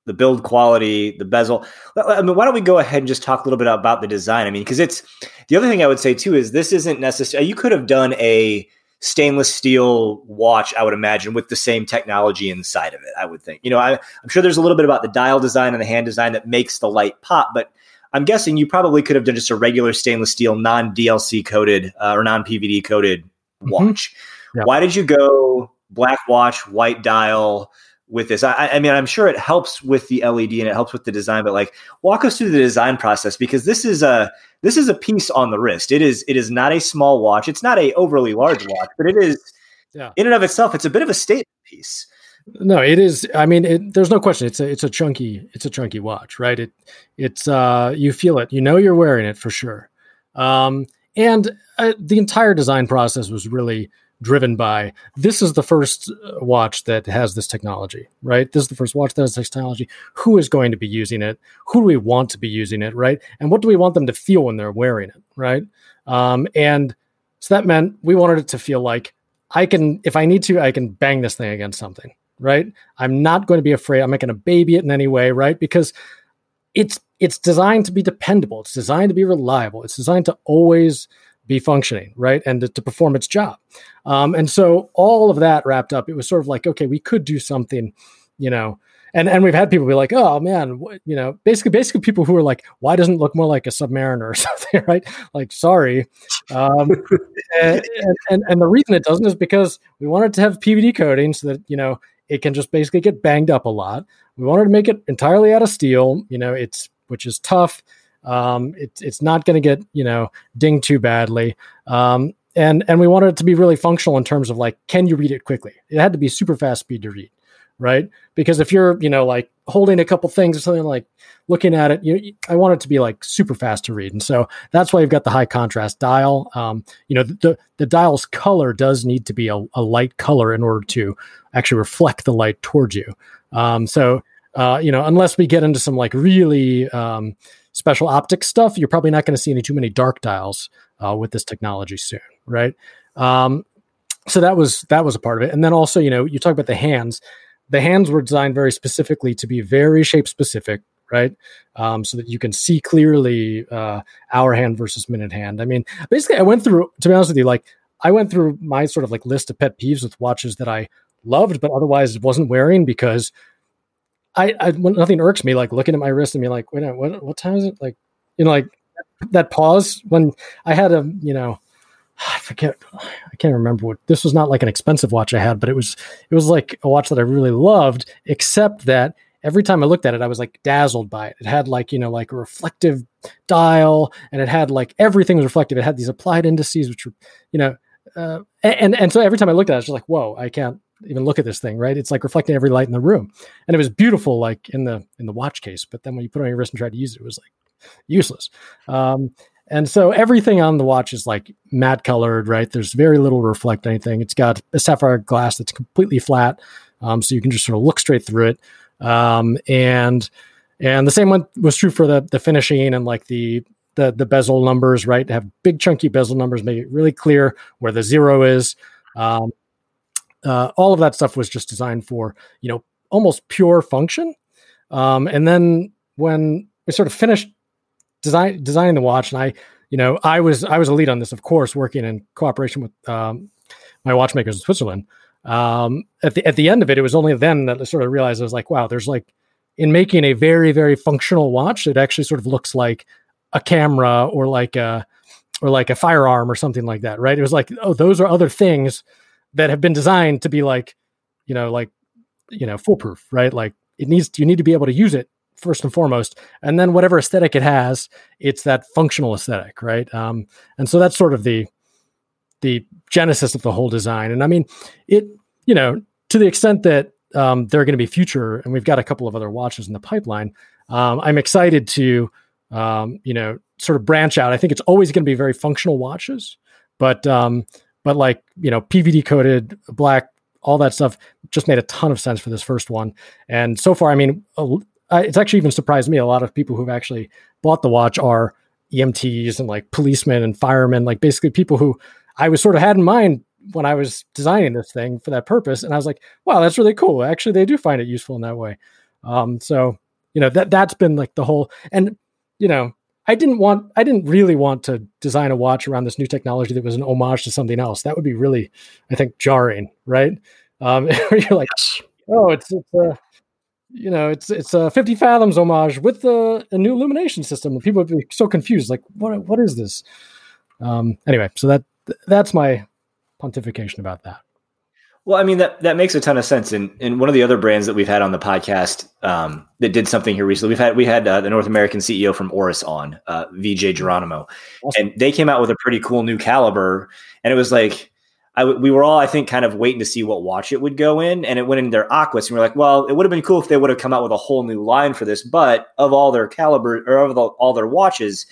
the build quality, the bezel. I mean, why don't we go ahead and just talk a little bit about the design? I mean, because it's the other thing I would say too is this isn't necessary. You could have done a stainless steel watch, I would imagine, with the same technology inside of it. I would think. You know, I, I'm sure there's a little bit about the dial design and the hand design that makes the light pop, but I'm guessing you probably could have done just a regular stainless steel, non DLC coated uh, or non PVD coated mm-hmm. watch. Mm-hmm. Why did you go black watch, white dial? with this. I, I, mean, I'm sure it helps with the LED and it helps with the design, but like walk us through the design process because this is a this is a piece on the wrist. It is it is not a small watch. It's not a overly large watch, but it is yeah. in and of itself. It's a bit of a statement piece. No, it is. I mean, it, there's no question. It's a it's a chunky it's a chunky watch, right? It it's uh you feel it. You know you're wearing it for sure. Um, and uh, the entire design process was really driven by this is the first uh, watch that has this technology, right? This is the first watch that has this technology. Who is going to be using it? Who do we want to be using it, right? And what do we want them to feel when they're wearing it, right? Um, and so that meant we wanted it to feel like I can, if I need to, I can bang this thing against something, right? I'm not going to be afraid. I'm not going to baby it in any way, right? Because it's it's designed to be dependable. It's designed to be reliable. It's designed to always be functioning, right? And to, to perform its job. Um, and so all of that wrapped up, it was sort of like, okay, we could do something, you know, and and we've had people be like, oh man, what, you know, basically basically people who are like, why doesn't it look more like a Submariner or something, right? Like, sorry. Um, and, and and the reason it doesn't is because we wanted to have PVD coating so that you know it can just basically get banged up a lot. We wanted to make it entirely out of steel, you know, it's which is tough. Um, it's it's not going to get you know dinged too badly. Um, and and we wanted it to be really functional in terms of like, can you read it quickly? It had to be super fast speed to read, right? Because if you're you know like holding a couple things or something like looking at it, you, I want it to be like super fast to read, and so that's why you've got the high contrast dial. Um, you know the the dial's color does need to be a, a light color in order to actually reflect the light towards you. Um, so uh, you know unless we get into some like really um, special optics stuff, you're probably not going to see any too many dark dials uh, with this technology soon, right? Um, so that was that was a part of it, and then also, you know, you talk about the hands. The hands were designed very specifically to be very shape specific, right? Um, so that you can see clearly uh, hour hand versus minute hand. I mean, basically, I went through. To be honest with you, like I went through my sort of like list of pet peeves with watches that I loved, but otherwise wasn't wearing because I, I nothing irks me like looking at my wrist and being like, wait, a, what what time is it? Like, you know, like that pause when I had a, you know, I forget, I can't remember what this was. Not like an expensive watch I had, but it was it was like a watch that I really loved. Except that every time I looked at it, I was like dazzled by it. It had like you know like a reflective dial, and it had like everything was reflective. It had these applied indices, which were you know, uh, and and so every time I looked at it, I was just like, whoa, I can't even look at this thing, right? It's like reflecting every light in the room, and it was beautiful, like in the in the watch case. But then when you put it on your wrist and tried to use it, it was like useless. Um, and so everything on the watch is like matte colored, right? There's very little reflect anything. It's got a sapphire glass that's completely flat, um, so you can just sort of look straight through it. Um, and and the same one was true for the the finishing and like the the the bezel numbers, right? Have big chunky bezel numbers, make it really clear where the zero is. Um, uh, all of that stuff was just designed for you know almost pure function. Um, and then when we sort of finished design designing the watch, and I you know I was I was a lead on this, of course, working in cooperation with um, my watchmakers in Switzerland. Um, at the at the end of it, it was only then that I sort of realized I was like, wow, there's like in making a very very functional watch, it actually sort of looks like a camera or like a or like a firearm or something like that, right? It was like, oh, those are other things that have been designed to be like, you know, like, you know, foolproof, right? Like it needs, you need to be able to use it first and foremost. And then whatever aesthetic it has, it's that functional aesthetic, right? Um, and so that's sort of the, the genesis of the whole design. And I mean, it, you know, to the extent that um, there are going to be future, and we've got a couple of other watches in the pipeline. Um, I'm excited to, um, you know, sort of branch out. I think it's always going to be very functional watches, but um, but like you know pvd coated black all that stuff just made a ton of sense for this first one and so far i mean it's actually even surprised me. A lot of people who've actually bought the watch are emts and like policemen and firemen like basically people who i was sort of had in mind when i was designing this thing for that purpose. And i was like wow that's really cool. Actually they do find it useful in that way. Um, so you know that that's been like the whole and you know I didn't want, I didn't really want to design a watch around this new technology that was an homage to something else. That would be really, I think, jarring, right? Um, you're like, oh, it's, it's a, you know, it's it's a 50 fathoms homage with the, a new illumination system. And people would be so confused, like, what what is this? Um, anyway, so that that's my pontification about that. Well, I mean that that makes a ton of sense. And and one of the other brands that we've had on the podcast um, that did something here recently, we've had we had uh, the North American CEO from Oris on, uh, VJ Geronimo, awesome. and they came out with a pretty cool new caliber, and it was like we were all, I think, kind of waiting to see what watch it would go in, and it went in their Aquis, and we are like, well, it would have been cool if they would have come out with a whole new line for this, but of all their caliber or of the, all their watches,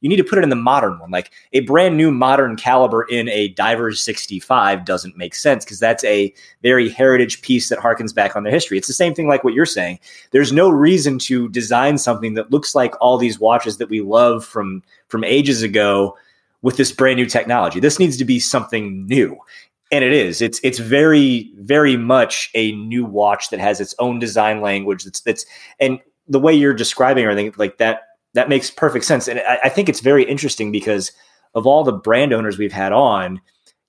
you need to put it in the modern one. Like a brand new modern caliber in a Divers 65 doesn't make sense because that's a very heritage piece that harkens back on their history. It's the same thing like what you're saying. There's no reason to design something that looks like all these watches that we love from from ages ago with this brand new technology. This needs to be something new. And it is. It's it's very very much a new watch that has its own design language. That's that's and the way you're describing everything like that that makes perfect sense. And I, I think it's very interesting because of all the brand owners we've had on,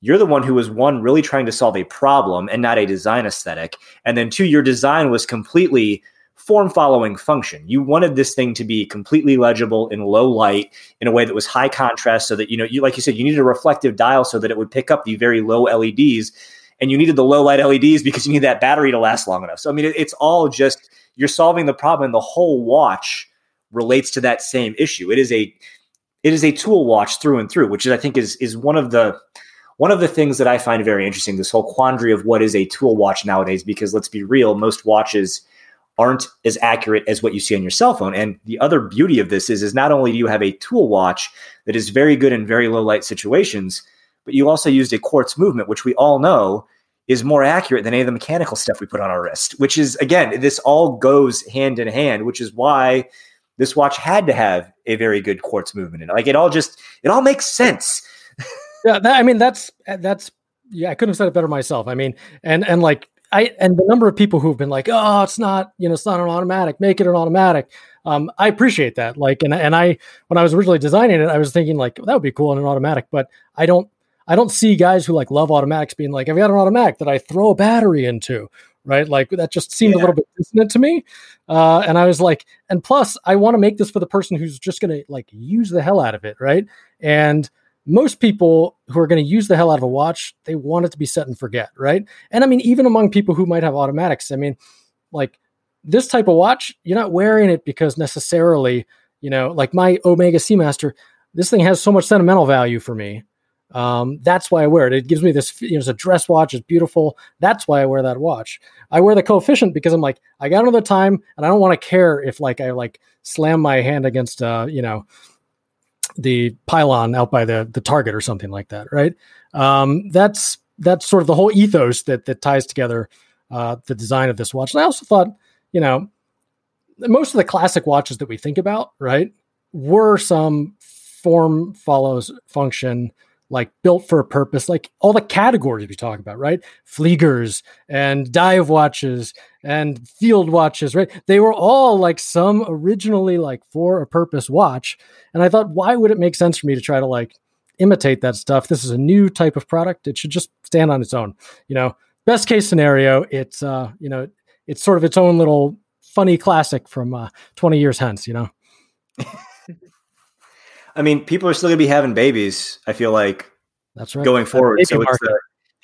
you're the one who was one really trying to solve a problem and not a design aesthetic. And then two, your design was completely form following function. You wanted this thing to be completely legible in low light in a way that was high contrast so that, you know, you, like you said, you needed a reflective dial so that it would pick up the very low LEDs and you needed the low light LEDs because you need that battery to last long enough. So, I mean, it, it's all just, you're solving the problem and the whole watch relates to that same issue. It is a, it is a tool watch through and through, which I think is, is one of the, one of the things that I find very interesting, this whole quandary of what is a tool watch nowadays, because let's be real, most watches, aren't as accurate as what you see on your cell phone. And the other beauty of this is, is not only do you have a tool watch that is very good in very low light situations, but you also used a quartz movement, which we all know is more accurate than any of the mechanical stuff we put on our wrist, which is again, this all goes hand in hand, which is why this watch had to have a very good quartz movement And. Like it all just, it all makes sense. yeah. That, I mean, that's, that's, yeah, I couldn't have said it better myself. I mean, and, and like, I and the number of people who've been like, oh, it's not, you know, it's not an automatic, make it an automatic. Um, I appreciate that. Like, and and I when I was originally designing it, I was thinking like that would be cool in an automatic, but I don't I don't see guys who like love automatics being like, I've got an automatic that I throw a battery into, right? Like that just seemed yeah. a little bit dissonant to me. Uh, and I was like, and plus, I want to make this for the person who's just gonna like use the hell out of it, right? And most people who are going to use the hell out of a watch, they want it to be set and forget, right? And I mean, even among people who might have automatics, I mean, like this type of watch, you're not wearing it because necessarily, you know, like my Omega Seamaster, this thing has so much sentimental value for me. Um, that's why I wear it. It gives me this, you know, it's a dress watch, it's beautiful. That's why I wear that watch. I wear the coefficient because I'm like, I got another time and I don't want to care if like I like slam my hand against, uh, you know, the pylon out by the the target or something like that, right? Um, that's that's sort of the whole ethos that that ties together uh, the design of this watch. And I also thought, you know, most of the classic watches that we think about, right, were some form follows function like built for a purpose, like all the categories we talk about, right? Fliegers and dive watches and field watches, right? They were all like some originally like for a purpose watch. And I thought, why would it make sense for me to try to like imitate that stuff? This is a new type of product. It should just stand on its own. You know, best case scenario, it's uh, you know, it's sort of its own little funny classic from uh, 20 years hence, you know. I mean, people are still going to be having babies. I feel like that's right. Going forward, so it's the,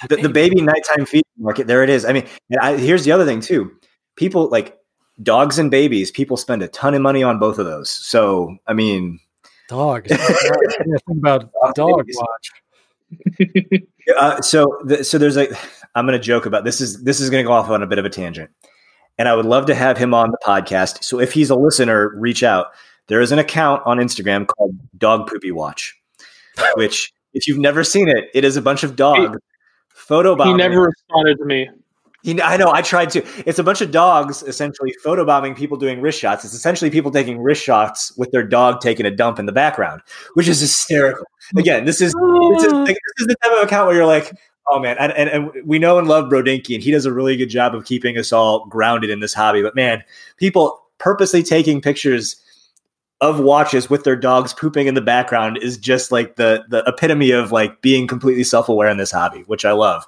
the, the, baby nighttime feeding market. There it is. I mean, I, here's the other thing too. People like dogs and babies. People spend a ton of money on both of those. So I mean, dogs. think about dog watch. uh, so, the, so there's like, I'm going to joke about this. Is this is going to go off on a bit of a tangent, and I would love to have him on the podcast. So if he's a listener, reach out. There is an account on Instagram called Dog Poopy Watch, which if you've never seen it, it is a bunch of dogs photo He never responded to me. He, I know. I tried to. It's a bunch of dogs essentially photobombing people doing wrist shots. It's essentially people taking wrist shots with their dog taking a dump in the background, which is hysterical. Again, this is this is, this is the type of account where you're like, oh man, and, and, and we know and love Brodinkee, and he does a really good job of keeping us all grounded in this hobby. But man, people purposely taking pictures of watches with their dogs pooping in the background is just like the the epitome of like being completely self-aware in this hobby, which I love.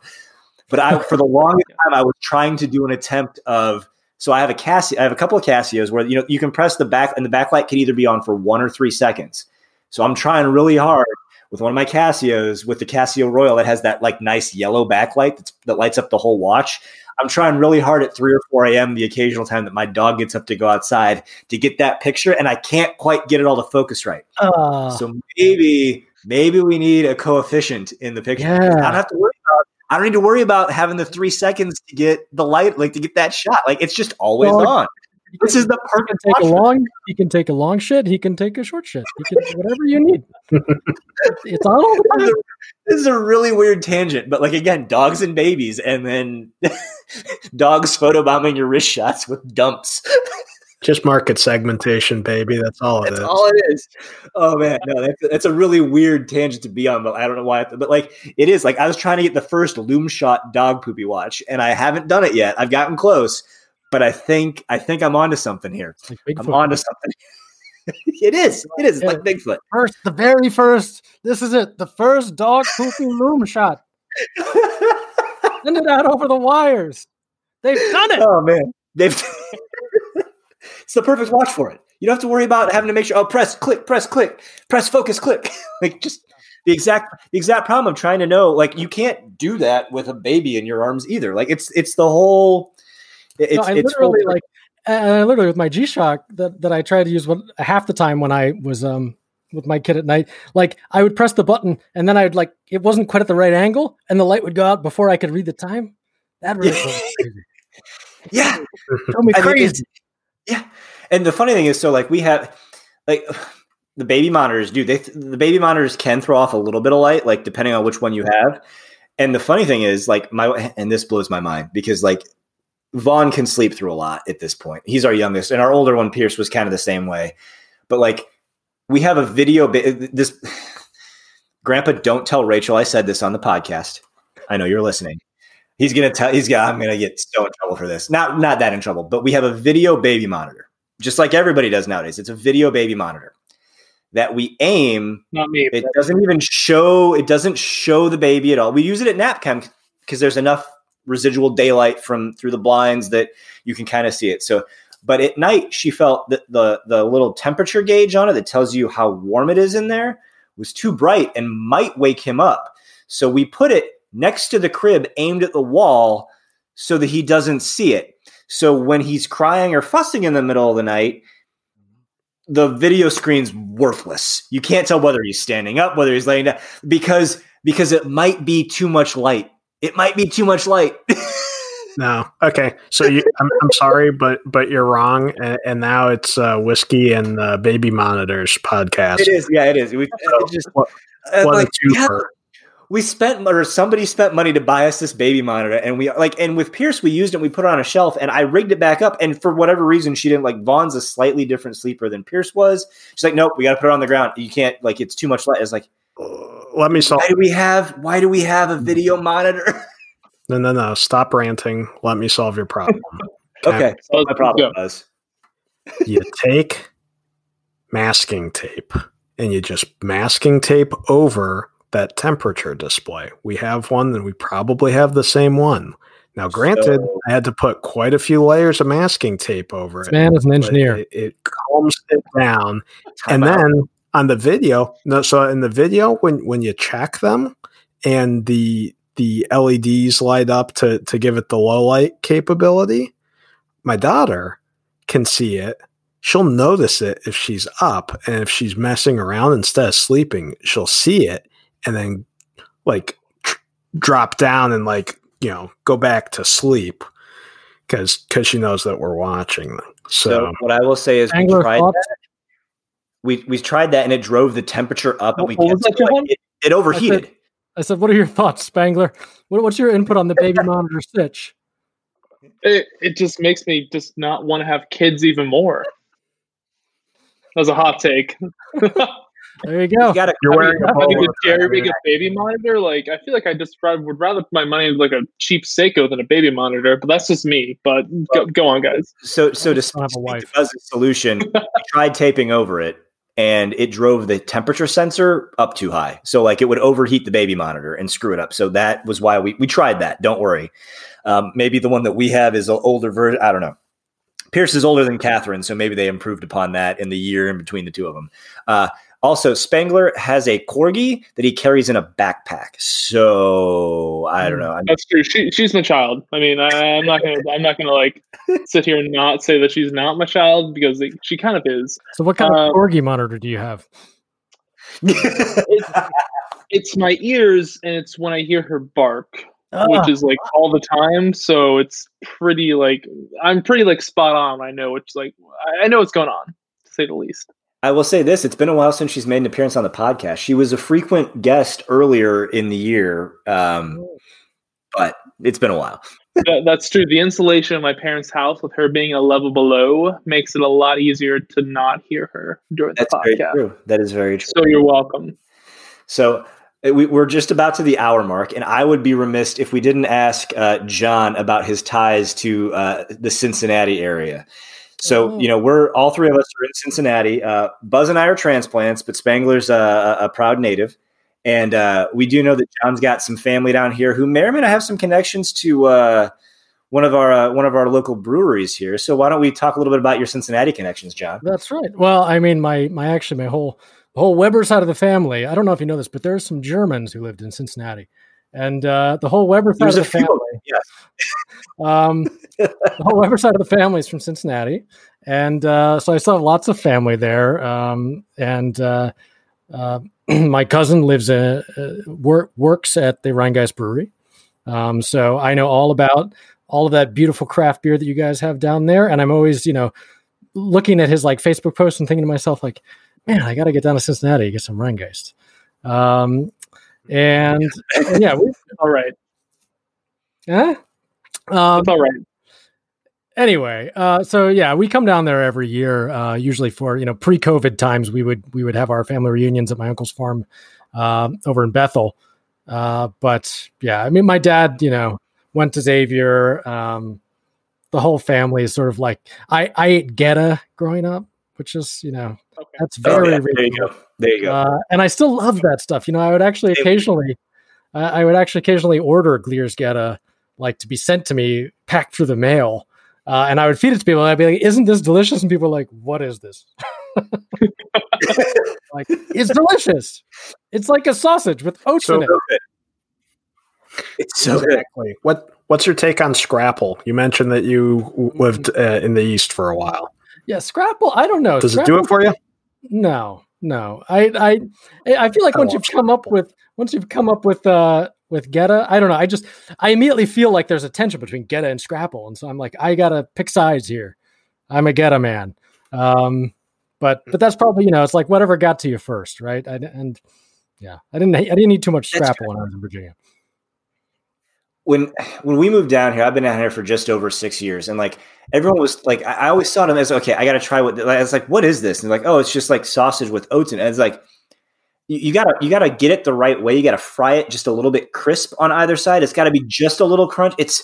But I for the longest time I was trying to do an attempt of so I have a Casio I have a couple of Casios where you know you can press the back and the backlight can either be on for 1 or 3 seconds. So I'm trying really hard with one of my Casios with the Casio Royale that has that like nice yellow backlight that lights up the whole watch. I'm trying really hard at 3 or 4 a.m. the occasional time that my dog gets up to go outside to get that picture, and I can't quite get it all to focus right. Uh, so maybe maybe we need a coefficient in the picture. Yeah. I don't have to worry about I don't need to worry about having the three seconds to get the light, like to get that shot. Like it's just always on. This is the perfect. He can take a long. He can take a long shit. He can take a short shit. He can whatever you need. it's on all the time. This is a really weird tangent, but like again, dogs and babies, and then dogs photobombing your wrist shots with dumps. Just market segmentation, baby. That's all it that's is. all it is. Oh man, no, that's, that's a really weird tangent to be on, but I don't know why. But like, it is like I was trying to get the first lume Shot dog poopy watch, and I haven't done it yet. I've gotten close, but I think I think I'm onto something here. Like I'm onto something. it is. It is. Yeah. like Bigfoot. First, the very first. This is it. The first dog pooping lume shot. Send it out over the wires. They've done it. Oh man, they've. it's the perfect watch for it. You don't have to worry about having to make sure. Oh, press, click, press, click, press, focus, click. like just the exact the exact problem of trying to know. Like you can't do that with a baby in your arms either. Like it's it's the whole it's, no, I it's literally like, and I literally with my G Shock that, that I tried to use one, half the time when I was um with my kid at night, like I would press the button and then I would like it wasn't quite at the right angle and the light would go out before I could read the time. That really. Yeah, Tell me crazy. yeah, and the funny thing is, so like we have like the baby monitors, dude. They the baby monitors can throw off a little bit of light, like depending on which one you have. And the funny thing is, like my and this blows my mind because like Vaughn can sleep through a lot at this point. He's our youngest, and our older one, Pierce, was kind of the same way. But like, we have a video. This Grandpa, don't tell Rachel I said this on the podcast. I know you're listening. He's gonna tell. He's gonna. I'm gonna get so in trouble for this. Not not that in trouble, but we have a video baby monitor, just like everybody does nowadays. It's a video baby monitor that we aim. Not me. It doesn't even show. It doesn't show the baby at all. We use it at nap cam because there's enough residual daylight from through the blinds that you can kind of see it. So, but at night she felt that the the little temperature gauge on it that tells you how warm it is in there was too bright and might wake him up. So we put it next to the crib, aimed at the wall, so that he doesn't see it. So when he's crying or fussing in the middle of the night, the video screen's worthless. You can't tell whether he's standing up, whether he's laying down, because because it might be too much light it might be too much light. no. Okay. So you, I'm, I'm sorry, but but you're wrong. And, and now it's uh, whiskey and uh, baby monitors podcast. It is. Yeah, it is. We so, just what, uh, what like, yeah, we spent or somebody spent money to buy us this baby monitor, and we like and with Pierce we used it. And we put it on a shelf, and I rigged it back up. And for whatever reason, she didn't like. Vaughn's a slightly different sleeper than Pierce was. She's like, nope, we got to put it on the ground. You can't like it's too much light. It's like let me solve. Why do we have? Why do we have a hmm. video monitor? No, no, no. Stop ranting. Let me solve your problem. okay, okay. my problem was you take masking tape and you just masking tape over that temperature display. We have one, and we probably have the same one. Now, granted, so, I had to put quite a few layers of masking tape over it. Man is an engineer. It, it calms it down, and out. then on the video. No, so in the video, when when you check them and the the LEDs light up to to give it the low light capability, my daughter can see it. She'll notice it if she's up, and if she's messing around instead of sleeping, she'll see it and then like tr- drop down and like you know go back to sleep because because she knows that we're watching them. So, so what I will say is, we tried that we we tried that and it drove the temperature up and we kept like, it, it, overheated. I said, I said, "What are your thoughts, Spangler? What, what's your input on the baby monitor stitch?" It it just makes me just not want to have kids even more. That was a hot take. There you go. You gotta, You're wearing a Having bolo a cherry big a baby monitor, like I feel like I just probably would rather put my money into like a cheap Seiko than a baby monitor. But that's just me. But go, go on, guys. So, so to I have a to wife. Buzz's solution, we tried taping over it, and it drove the temperature sensor up too high. So, like, it would overheat the baby monitor and screw it up. So that was why we we tried that. Don't worry. Um, maybe the one that we have is an older version. I don't know. Pierce is older than Catherine, so maybe they improved upon that in the year in between the two of them. Uh, also, Spangler has a corgi that he carries in a backpack. So I don't know. I'm- That's true. She, she's my child. I mean, I, I'm not gonna I'm not gonna like sit here and not say that she's not my child because like, she kind of is. So, what kind Um, of corgi monitor do you have? It's my ears, and it's when I hear her bark, Ah. which is like all the time. So it's pretty like I'm pretty like spot on. I know which like I- I know what's going on to say the least. I will say this: it's been a while since she's made an appearance on the podcast. She was a frequent guest earlier in the year, um, but it's been a while. that, that's true. The insulation of my parents' house, with her being a level below, makes it a lot easier to not hear her during That's the very podcast. true. That is very true. So you're welcome. So uh, we, we're just about to the hour mark, and I would be remiss if we didn't ask uh, John about his ties to uh, the Cincinnati area. So Oh. you know, we're all three of us are in Cincinnati. Uh, Buzz and I are transplants, but Spangler's a, a proud native, and uh, we do know that John's got some family down here who may or may not have some connections to uh, one of our uh, one of our local breweries here. So why don't we talk a little bit about your Cincinnati connections, John? That's right. Well, I mean, my my actually my whole whole Weber side of the family. I don't know if you know this, but there are some Germans who lived in Cincinnati, and uh, the whole Weber side There's of a the few. of family. them, Yes. Um, the whole Weber side of the family is from Cincinnati, and uh, so I still have lots of family there. Um, and uh, uh, my cousin lives in uh, work, works at the Rhinegeist Brewery, um, so I know all about all of that beautiful craft beer that you guys have down there. And I'm always, you know, looking at his like Facebook posts and thinking to myself, like, man, I got to get down to Cincinnati to get some Rhinegeist. Um, and, and yeah, we, All right. huh? Um, That's all right. anyway uh so yeah we come down there every year uh usually for you know pre-covid times we would we would have our family reunions at my uncle's farm um over in bethel uh but yeah i mean my dad you know went to xavier um the whole family is sort of like i i ate goetta growing up which is you know Okay. that's Oh, very yeah, there you go. There you go. Uh, and I still love that stuff. You know, I would actually occasionally, I I would actually occasionally order Glier's Goetta like to be sent to me packed through the mail, uh, and I would feed it to people. And I'd be like, "Isn't this delicious?" And people are like, "What is this?" like, it's delicious. It's like a sausage with oats So in it. good. It's so good. exactly. What What's your take on Scrapple? You mentioned that you lived uh, in the East for a while. Yeah, Scrapple. I don't know. Does it do it for you? No, no. I I I feel like I once you've come up with once you've come up with uh with Goetta, I don't know. I just I immediately feel like there's a tension between Goetta and Scrapple, and so I'm like, I gotta pick sides here. I'm a Goetta man. Um, but but that's probably you know it's like whatever got to you first, right? I, and yeah, I didn't I didn't need too much Scrapple when I was in Virginia. when when we moved down here, I've been down here for just over six years, and like everyone was like, I, I always saw them as okay, I got to try what. Like, it's like, what is this? And like, oh, it's just like sausage with oats. And it's like you, you gotta you gotta get it the right way. You gotta fry it just a little bit crisp on either side. It's got to be just a little crunch. It's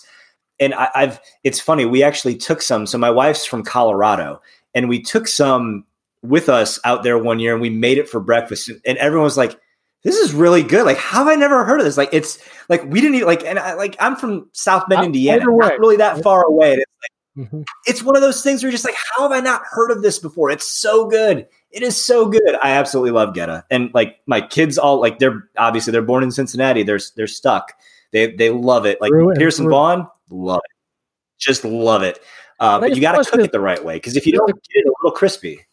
and I, I've it's funny. We actually took some. So my wife's from Colorado, and we took some with us out there one year, and we made it for breakfast, and everyone was like this is really good. Like, how have I never heard of this? Like, it's like we didn't even like, and I like I'm from South Bend, Out- Indiana, not really that far away. And it's Mhm. it's one of those things where you're just like, how have I not heard of this before? It's so good. It is so good. I absolutely love Goetta, and like my kids all like they're obviously they're born in Cincinnati. They're they're stuck. They they love it. Like and Pearson. Vaughn, love it. Just love it. Uh, But you got to cook it the right way because if you don't get it a little crispy,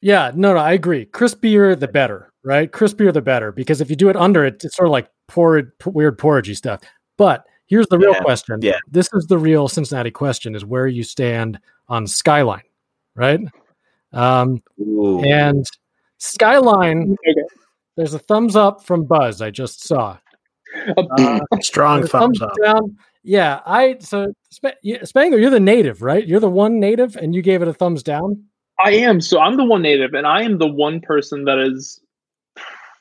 Yeah, no, no, I agree. Crispier the better, right? Crispier the better because if you do it under it, it's sort of like porrid, weird porridgey stuff. But here's the real Yeah, question. yeah. This is the real Cincinnati question: is where you stand on Skyline, right? Um, Ooh. and Skyline, Okay. there's a thumbs up from Buzz. I just saw. Uh, Strong There's a thumbs up. down. Yeah, I so Sp- Spangler, you're the native, right? You're the one native, and you gave it a thumbs down. I am. So I'm the one native, and I am the one person that is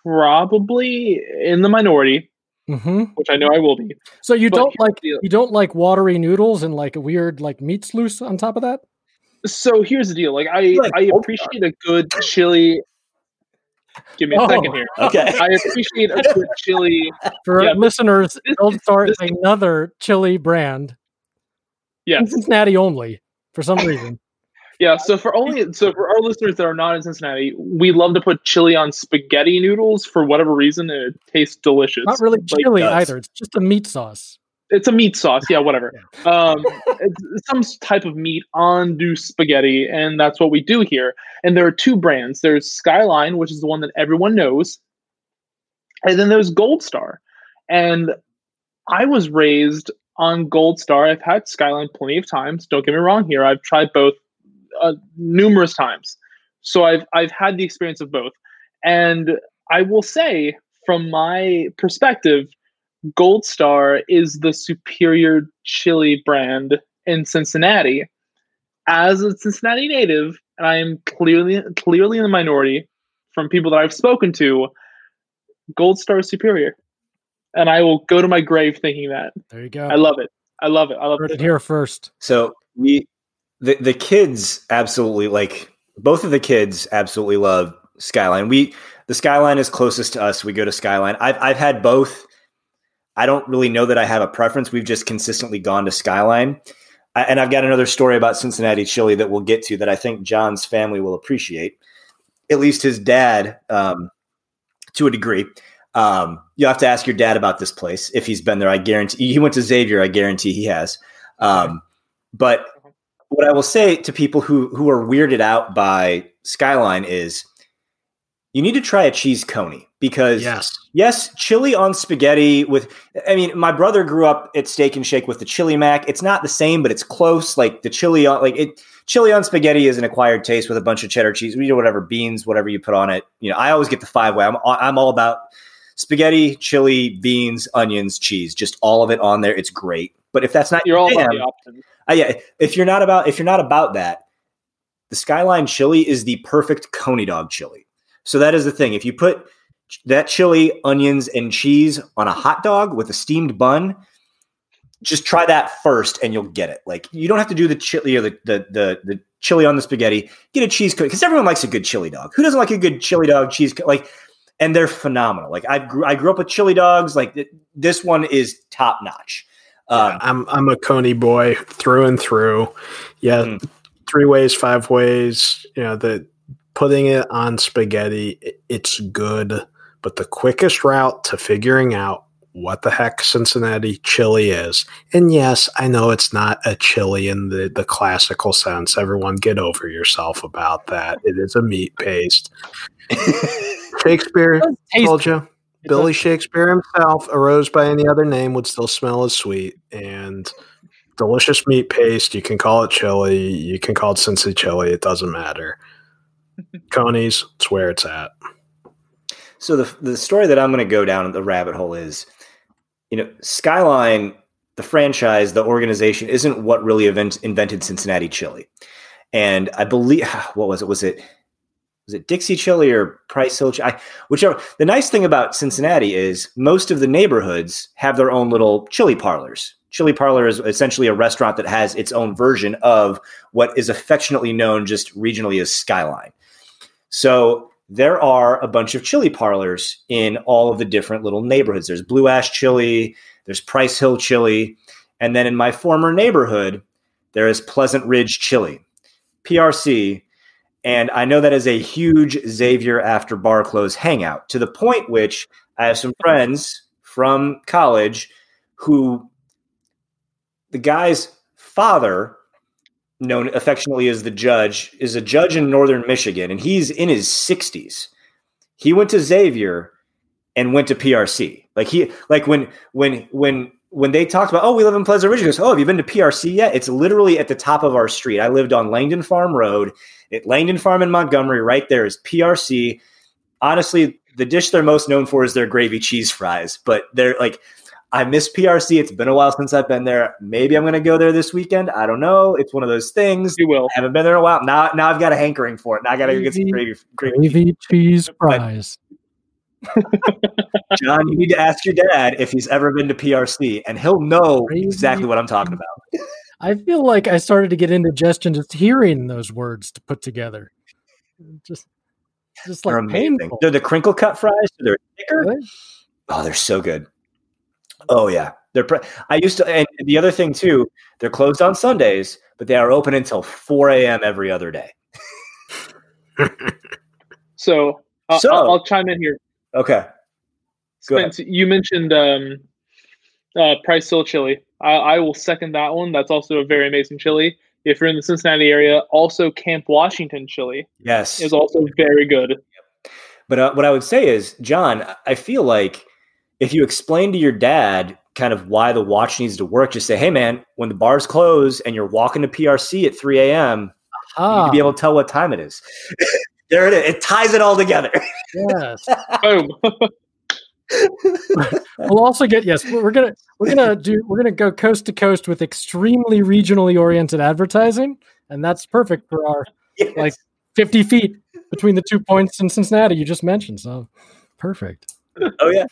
probably in the minority, mm-hmm. which I know I will be. So you but don't like you don't like watery noodles and like a weird like meat sluice on top of that. So here's the deal: like I like I appreciate a good chili. Give me a oh, second here. Okay, I appreciate a good chili. For yeah, listeners, Gold Star is another chili brand. Yeah, Cincinnati only for some reason. Yeah, so for only so for our listeners that are not in Cincinnati, we love to put chili on spaghetti noodles for whatever reason, and it tastes delicious. Not really chili like, either; it's just a meat sauce. It's a meat sauce, yeah, whatever. Yeah. Um, it's some type of meat on do spaghetti, and that's what we do here. And there are two brands. There's Skyline, which is the one that everyone knows, and then there's Gold Star. And I was raised on Gold Star. I've had Skyline plenty of times. Don't get me wrong here. I've tried both uh, numerous times. So I've I've had the experience of both, and I will say from my perspective, Gold Star is the superior chili brand in Cincinnati. As a Cincinnati native, and I am clearly clearly in the minority from people that I've spoken to, Gold Star is superior. And I will go to my grave thinking that. There you go. I love it. I love it. I love Heard it here first. So we the the kids absolutely like both of the kids absolutely love Skyline. We the Skyline is closest to us. We go to Skyline. I've I've had both. I don't really know that I have a preference. We've just consistently gone to Skyline. I, and I've got another story about Cincinnati chili that we'll get to that I think John's family will appreciate. At least his dad, um, to a degree. Um, you have to ask your dad about this place if he's been there. I guarantee he went to Xavier. I guarantee he has. Um, but what I will say to people who who are weirded out by Skyline is you need to try a cheese coney because yes, yes, chili on spaghetti with. I mean, my brother grew up at Steak and Shake with the chili mac. It's not the same, but it's close. Like the chili on like it. Chili on spaghetti is an acquired taste with a bunch of cheddar cheese. You know, whatever beans, whatever you put on it. You know, I always get the five way. I'm I'm all about spaghetti, chili, beans, onions, cheese, just all of it on there. It's great. But if that's not you're all about the options. Uh, yeah, if you're not about if you're not about that, the Skyline chili is the perfect coney dog chili. So that is the thing. If you put that chili, onions, and cheese on a hot dog with a steamed bun, just try that first, and you'll get it. Like you don't have to do the chili or the the the, the chili on the spaghetti. Get a cheese because everyone likes a good chili dog. Who doesn't like a good chili dog cheese? Like, and they're phenomenal. Like I grew I grew up with chili dogs. Like this one is top notch. Um, yeah, I'm I'm a Coney boy through and through. Yeah, mm-hmm. three ways, five ways. You know the putting it on spaghetti. It's good, but the quickest route to figuring out what the heck Cincinnati chili is. And yes, I know it's not a chili in the, the classical sense. Everyone get over yourself about that. It is a meat paste. Shakespeare told you. Billy Shakespeare himself, a rose by any other name would still smell as sweet. And delicious meat paste. You can call it chili. You can call it Cincy chili. It doesn't matter. Coney's, it's where it's at. So the the story that I'm going to go down the rabbit hole is, you know, Skyline, the franchise, the organization, isn't what really event, invented Cincinnati chili. And I believe, what was it? Was it was it Dixie Chili or Price Hill? I, whichever. The nice thing about Cincinnati is most of the neighborhoods have their own little chili parlors. Chili parlor is essentially a restaurant that has its own version of what is affectionately known just regionally as Skyline. So there are a bunch of chili parlors in all of the different little neighborhoods. There's Blue Ash Chili, there's Price Hill Chili, and then in my former neighborhood, there is Pleasant Ridge Chili. PRC and I know that is a huge Xavier after bar close hangout to the point which I have some friends from college who the guy's father, known affectionately as the judge, is a judge in northern Michigan and he's in his 60s. He went to Xavier and went to PRC. Like he like when when when when they talked about, oh, we live in Pleasant Ridge, he goes, oh, have you been to PRC yet? It's literally at the top of our street. I lived on Langdon Farm Road at Langdon Farm in Montgomery. Right there is PRC. Honestly, the dish they're most known for is their gravy cheese fries, but they're like, I miss PRC. It's been a while since I've been there. Maybe I'm going to go there this weekend. I don't know. It's one of those things. You will. I haven't been there in a while. Now, now I've got a hankering for it. Now I got to go get some gravy, gravy, gravy cheese fries. John, you need to ask your dad if he's ever been to PRC, and he'll know Crazy. exactly what I'm talking about. I feel like I started to get indigestion just hearing those words to put together. Just, just like they're painful. They're the crinkle cut fries. They're thicker. Really? Oh, they're so good. Oh yeah, they're. Pre- I used to, and the other thing too, they're closed on Sundays, but they are open until 4 a.m. every other day. so, uh, so I'll, I'll, chime in here. Okay. Spence, you mentioned um, uh, Price Hill chili. I, I, will second that one. That's also a very amazing chili. If you're in the Cincinnati area, also Camp Washington chili. Yes, is also very good. But uh, what I would say is, John, I feel like if you explain to your dad kind of why the watch needs to work, just say, "Hey, man, when the bars close and you're walking to PRC at 3 a.m., uh-huh. you need to be able to tell what time it is." there it is. It ties it all together. Yes. Boom. we'll also get yes we're gonna we're gonna do we're gonna go coast to coast with extremely regionally oriented advertising and that's perfect for our yes. like 50 feet between the two points in cincinnati you just mentioned so perfect oh yeah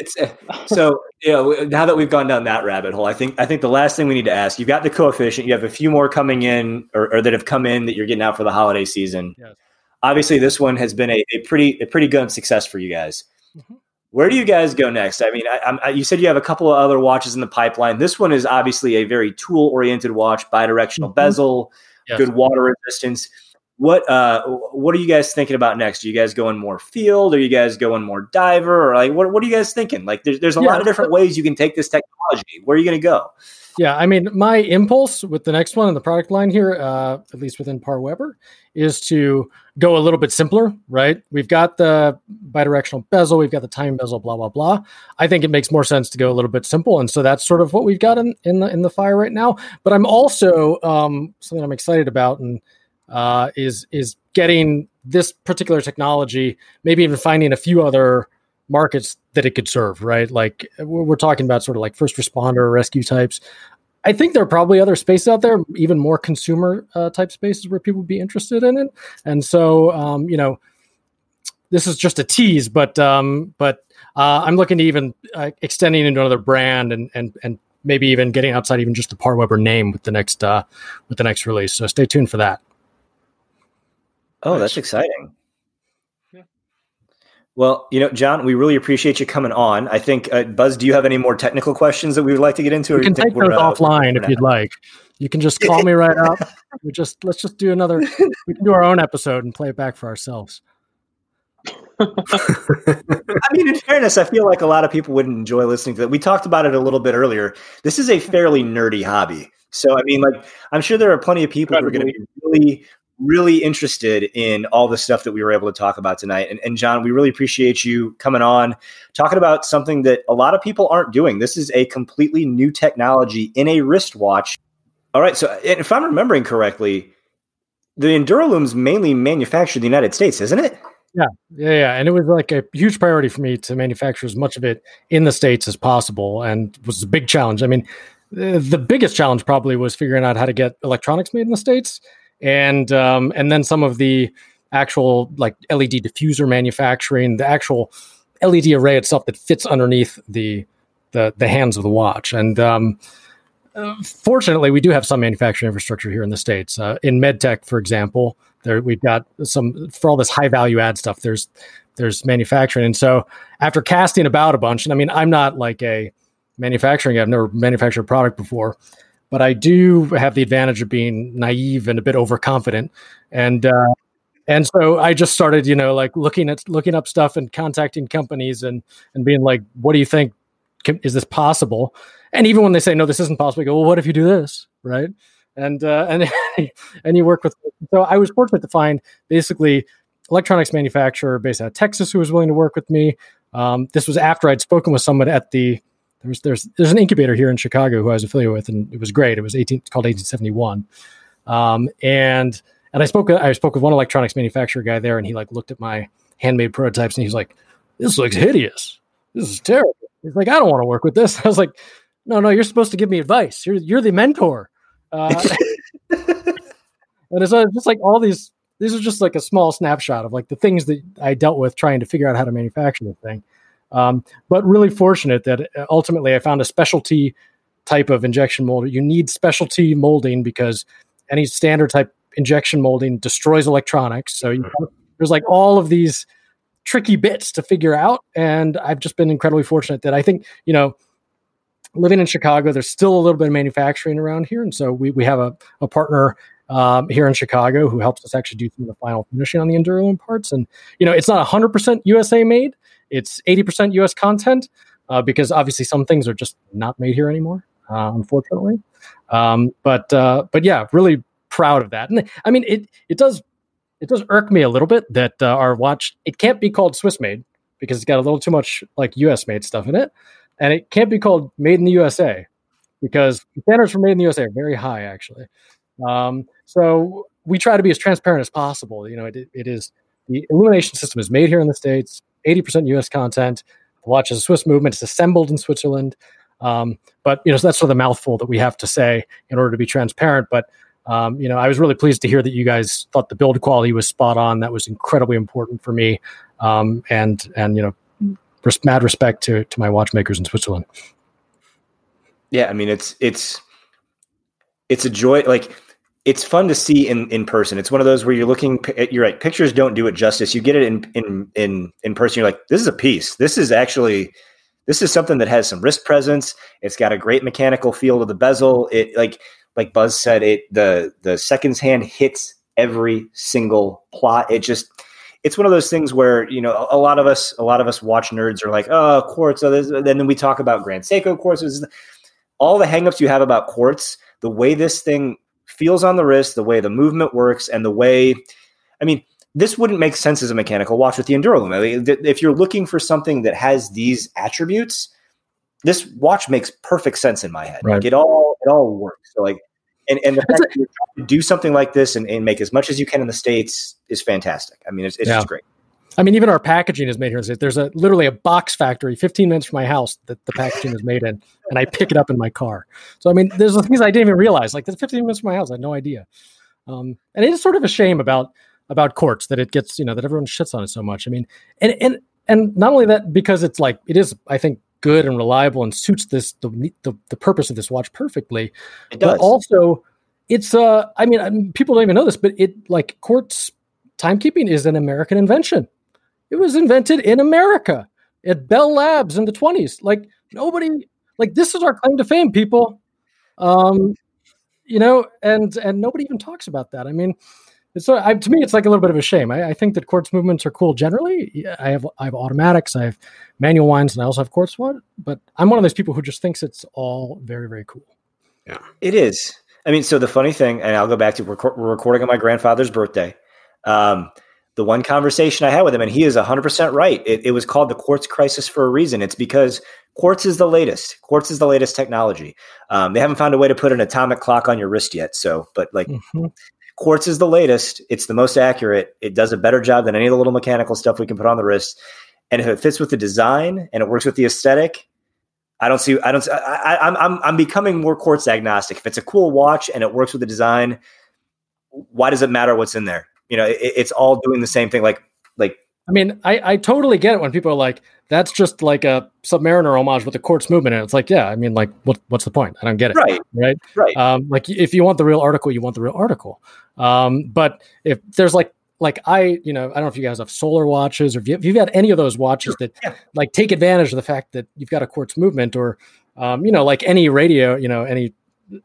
it's uh, so you know now that we've gone down that rabbit hole i think i think the last thing we need to ask you've got the coefficient you have a few more coming in or, or that have come in that you're getting out for the holiday season yes. obviously this one has been a, a pretty a pretty good success for you guys mm-hmm where do you guys go next? I mean, I, I, you said you have a couple of other watches in the pipeline. This one is obviously a very tool-oriented watch, bidirectional mm-hmm. bezel, yes. good water resistance. What uh, what are you guys thinking about next? Are you guys going more field? Are you guys going more diver? Or like, what what are you guys thinking? Like, there's there's a yeah. lot of different ways you can take this technology. Where are you going to go? Yeah, I mean, my impulse with the next one in the product line here, uh, at least within Par Weber, is to go a little bit simpler, right? We've got the bidirectional bezel, we've got the time bezel, blah blah blah. I think it makes more sense to go a little bit simple, and so that's sort of what we've got in, in the in the fire right now. But I'm also um, something I'm excited about, and uh, is is getting this particular technology, maybe even finding a few other markets that it could serve, right? Like we're talking about sort of like first responder rescue types. I think there are probably other spaces out there, even more consumer uh, type spaces where people would be interested in it. And so, um, you know, this is just a tease, but um, but uh, I'm looking to even uh, extending into another brand and and and maybe even getting outside even just the Par Weber name with the next uh, with the next release. So stay tuned for that. Oh, that's exciting. Well, you know, John, we really appreciate you coming on. I think, uh, Buzz, do you have any more technical questions that we would like to get into? You can take those uh, offline if you'd like. You can just call me right up. We just let's just do another. We can do our own episode and play it back for ourselves. I mean, in fairness, I feel like a lot of people wouldn't enjoy listening to that. We talked about it a little bit earlier. This is a fairly nerdy hobby. So, I mean, like, I'm sure there are plenty of people who are going to be really, really interested in all the stuff that we were able to talk about tonight. And, and, John, we really appreciate you coming on, talking about something that a lot of people aren't doing. This is a completely new technology in a wristwatch. All right. So, if I'm remembering correctly, the EnduroLume's mainly manufactured in the United States, isn't it? Yeah, yeah, yeah. And it was like a huge priority for me to manufacture as much of it in the States as possible and was a big challenge. I mean, the biggest challenge probably was figuring out how to get electronics made in the States and um, and then some of the actual like LED diffuser manufacturing, the actual LED array itself that fits underneath the the, the hands of the watch. And um, fortunately, we do have some manufacturing infrastructure here in the states. Uh, in medtech, for example, there we've got some for all this high value add stuff. There's there's manufacturing, and so after casting about a bunch, and I mean, I'm not like a manufacturing. I've never manufactured a product before but I do have the advantage of being naive and a bit overconfident, and uh, and so I just started, you know, like looking at looking up stuff and contacting companies and and being like, what do you think? Is this possible? And even when they say no, this isn't possible, I go, well, what if you do this, right? And uh, and and you work with. So I was fortunate to find basically electronics manufacturer based out of Texas who was willing to work with me. Um, this was after I'd spoken with someone at the there's there's there's an incubator here in Chicago who I was affiliated with, and it was great. It was 18 it's called 1871, um, and and I spoke I spoke with one electronics manufacturer guy there, and he like looked at my handmade prototypes, and he's like, "This looks hideous. This is terrible." He's like, "I don't want to work with this." I was like, "No, no, you're supposed to give me advice. You're you're the mentor." Uh, and it's just like all these these are just like a small snapshot of like the things that I dealt with trying to figure out how to manufacture the thing. Um, but really fortunate that uh, ultimately I found a specialty type of injection mold. You need specialty molding because any standard type injection molding destroys electronics. So you, there's like all of these tricky bits to figure out. And I've just been incredibly fortunate that I think, you know, living in Chicago, there's still a little bit of manufacturing around here. And so we, we have a, a partner um, here in Chicago who helps us actually do some of the final finishing on the EnduroLume parts. And, you know, it's not 100% USA made, it's 80% US content uh, because obviously some things are just not made here anymore, uh, unfortunately. Um, but, uh, but yeah, really proud of that. And I mean, it, it does, it does irk me a little bit that uh, our watch, it can't be called Swiss made because it's got a little too much like US made stuff in it. And it can't be called made in the USA because standards for made in the USA are very high, actually. Um, so we try to be as transparent as possible. You know, it, it is the illumination system is made here in the states, eighty percent U.S. content. The watch is a Swiss movement. It's assembled in Switzerland. Um, but you know, so that's sort of the mouthful that we have to say in order to be transparent. But um, you know, I was really pleased to hear that you guys thought the build quality was spot on. That was incredibly important for me. Um, and and you know, res- mad respect to to my watchmakers in Switzerland. Yeah, I mean, it's it's it's a joy. Like it's fun to see in in person. It's one of those where you're looking. at, You're right. Pictures don't do it justice. You get it in in in in person. You're like, this is a piece. This is actually this is something that has some wrist presence. It's got a great mechanical feel to the bezel. It like like Buzz said, it the the seconds hand hits every single plot. It just it's one of those things where you know a, a lot of us a lot of us watch nerds are like, oh, quartz. Oh, this, then we talk about Grand Seiko quartz. All the hangups you have about quartz, the way this thing feels on the wrist, the way the movement works, and the way, I mean, this wouldn't make sense as a mechanical watch with the EnduroLume. I mean, if you're looking for something that has these attributes, this watch makes perfect sense in my head. Right. Like it all, it all works. So like, and, and the fact that you're trying to do something like this and, and, make as much as you can in the states is fantastic. I mean, it's, it's yeah. just great. I mean, even our packaging is made here. There's a literally a box factory 15 minutes from my house that the packaging is made in, and I pick it up in my car. So I mean, there's things I didn't even realize. Like, there's 15 minutes from my house. I had no idea. Um, and it is sort of a shame about about quartz that it gets, you know, that everyone shits on it so much. I mean, and and and not only that, because it's like it is, I think, good and reliable and suits this the the, the purpose of this watch perfectly. It does. But also, it's uh, I mean, I mean, people don't even know this, but it like quartz timekeeping is an American invention. It was invented in America at Bell Labs in the 20s. Like nobody, like this is our claim to fame, people. Um, you know, and and nobody even talks about that. I mean, so I, to me, it's like a little bit of a shame. I, I, think that quartz movements are cool generally. I have I have automatics, I have manual winds, and I also have quartz one. But I'm one of those people who just thinks it's all very very cool. Yeah, it is. I mean, so the funny thing, and I'll go back to we're, we're recording on my grandfather's birthday. Um, the one conversation I had with him, and he is 100% right. It, it, was called the quartz crisis for a reason. It's because quartz is the latest. Quartz is the latest technology. Um, they haven't found a way to put an atomic clock on your wrist yet. So, but like mm-hmm. quartz is the latest. It's the most accurate. It does a better job than any of the little mechanical stuff we can put on the wrist. And if it fits with the design and it works with the aesthetic, I don't see. I don't. I, I'm I'm I'm becoming more quartz agnostic. If it's a cool watch and it works with the design, why does it matter what's in there? You know, it, it's all doing the same thing. Like, like, I mean, I, I totally get it when people are like, that's just like a Submariner homage with the quartz movement. And it's like, yeah, I mean, like, what, what's the point? I don't get it. Right. Right. Right. Um, like, if you want the real article, you want the real article. Um, but if there's like, like I, you know, I don't know if you guys have solar watches or if, you, you've had any of those watches that yeah. like take advantage of the fact that you've got a quartz movement or, um, you know, like any radio, you know, any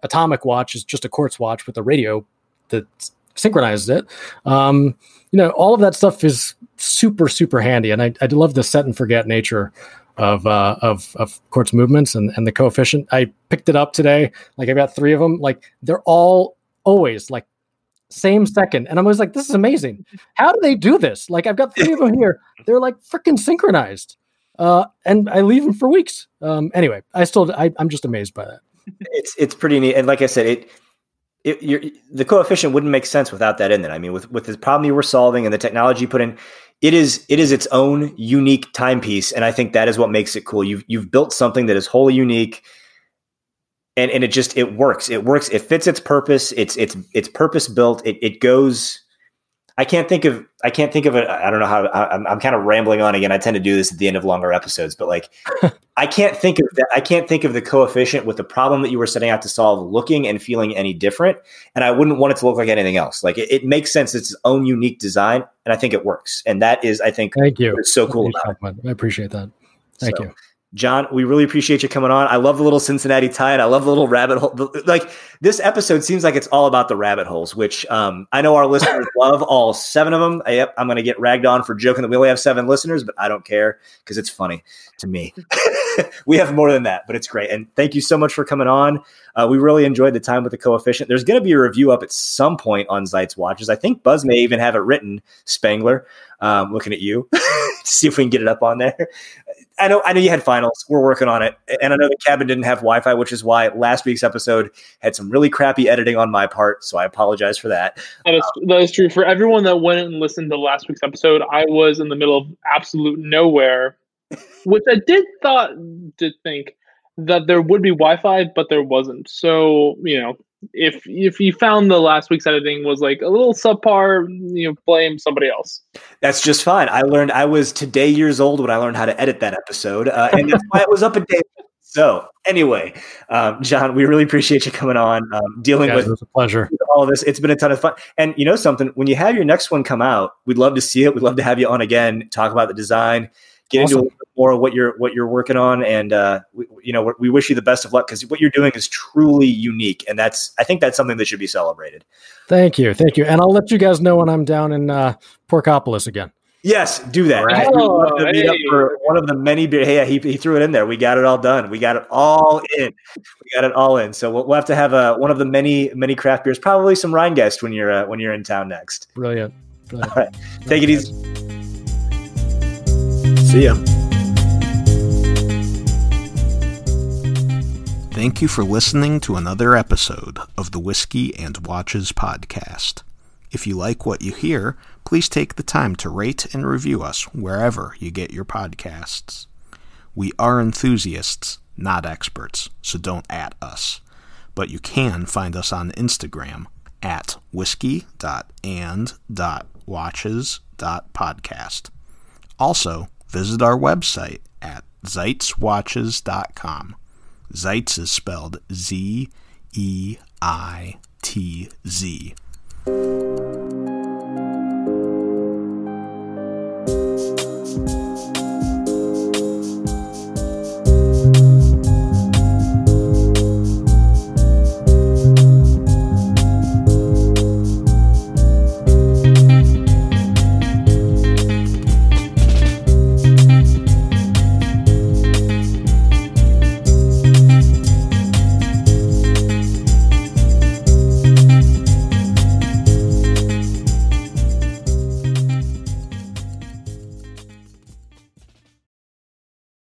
atomic watch is just a quartz watch with a radio that's synchronized it. Um, you know, all of that stuff is super, super handy. And I, I love the set and forget nature of uh, of of quartz movements and, and the coefficient. I picked it up today. Like I've got three of them. Like they're all always like same second. And I was like, this is amazing. How do they do this? Like I've got three of them here. They're like freaking synchronized. Uh, and I leave them for weeks. Um, anyway, I still I, I'm just amazed by that. It's it's pretty neat. And like I said, it it, the coefficient wouldn't make sense without that in there. I mean, with with the problem you were solving and the technology you put in, it is it is its own unique timepiece, and I think that is what makes it cool. You've you've built something that is wholly unique, and and it just it works. It works. It fits its purpose. It's it's it's purpose built. It it goes. I can't think of I can't think of it. I don't know how I'm, I'm kind of rambling on again. I tend to do this at the end of longer episodes, but like I can't think of that. I can't think of the coefficient with the problem that you were setting out to solve looking and feeling any different. And I wouldn't want it to look like anything else. Like it, it makes sense. It's its own unique design, and I think it works. And that is, I think, thank you. It's so cool. I appreciate that. Thank so, you. John, we really appreciate you coming on. I love the little Cincinnati tie and I love the little rabbit hole. Like this episode seems like it's all about the rabbit holes, which um, I know our listeners love all seven of them. Yep, I'm going to get ragged on for joking that we only have seven listeners, but I don't care because it's funny to me. we have more than that, but it's great. And thank you so much for coming on. Uh, we really enjoyed the time with the coefficient. There's going to be a review up at some point on Zeitz Watches. I think Buzz may even have it written, Spangler. Um, looking at you to see if we can get it up on there. I know I know you had finals. We're working on it. And I know the cabin didn't have Wi-Fi, which is why last week's episode had some really crappy editing on my part. So I apologize for that. That is, that is true. For everyone that went and listened to last week's episode, I was in the middle of absolute nowhere, which I did thought did think that there would be Wi-Fi, but there wasn't. So, you know, if if you found the last week's editing was like a little subpar, you know, blame somebody else. That's just fine. I learned I was today years old when I learned how to edit that episode, uh, and that's why it was up a day. So anyway, um, John, we really appreciate you coming on, um, dealing yeah, with, it was a pleasure. all of this. It's been a ton of fun. And you know something, when you have your next one come out, we'd love to see it. We'd love to have you on again, talk about the design, get awesome. into more of what you're what you're working on, and uh, we, you know we wish you the best of luck because what you're doing is truly unique, and that's I think that's something that should be celebrated. Thank you, thank you, and I'll let you guys know when I'm down in uh, Porkopolis again. Yes, do that. Right. Oh, hey. for one of the many. Hey, he, he threw it in there. We got it all done. We got it all in. We got it all in. So we'll, we'll have to have a, uh, one of the many many craft beers. Probably some Rhinegeist when you're uh, when you're in town next. Brilliant. Brilliant. All right, take it easy. See ya. Thank you for listening to another episode of the Whiskey and Watches podcast. If you like what you hear, please take the time to rate and review us wherever you get your podcasts. We are enthusiasts, not experts, so don't at us. But you can find us on Instagram at whiskey.and.watches.podcast. Also, visit our website at zeitzwatches.com. Zeitz is spelled Z E I T Z.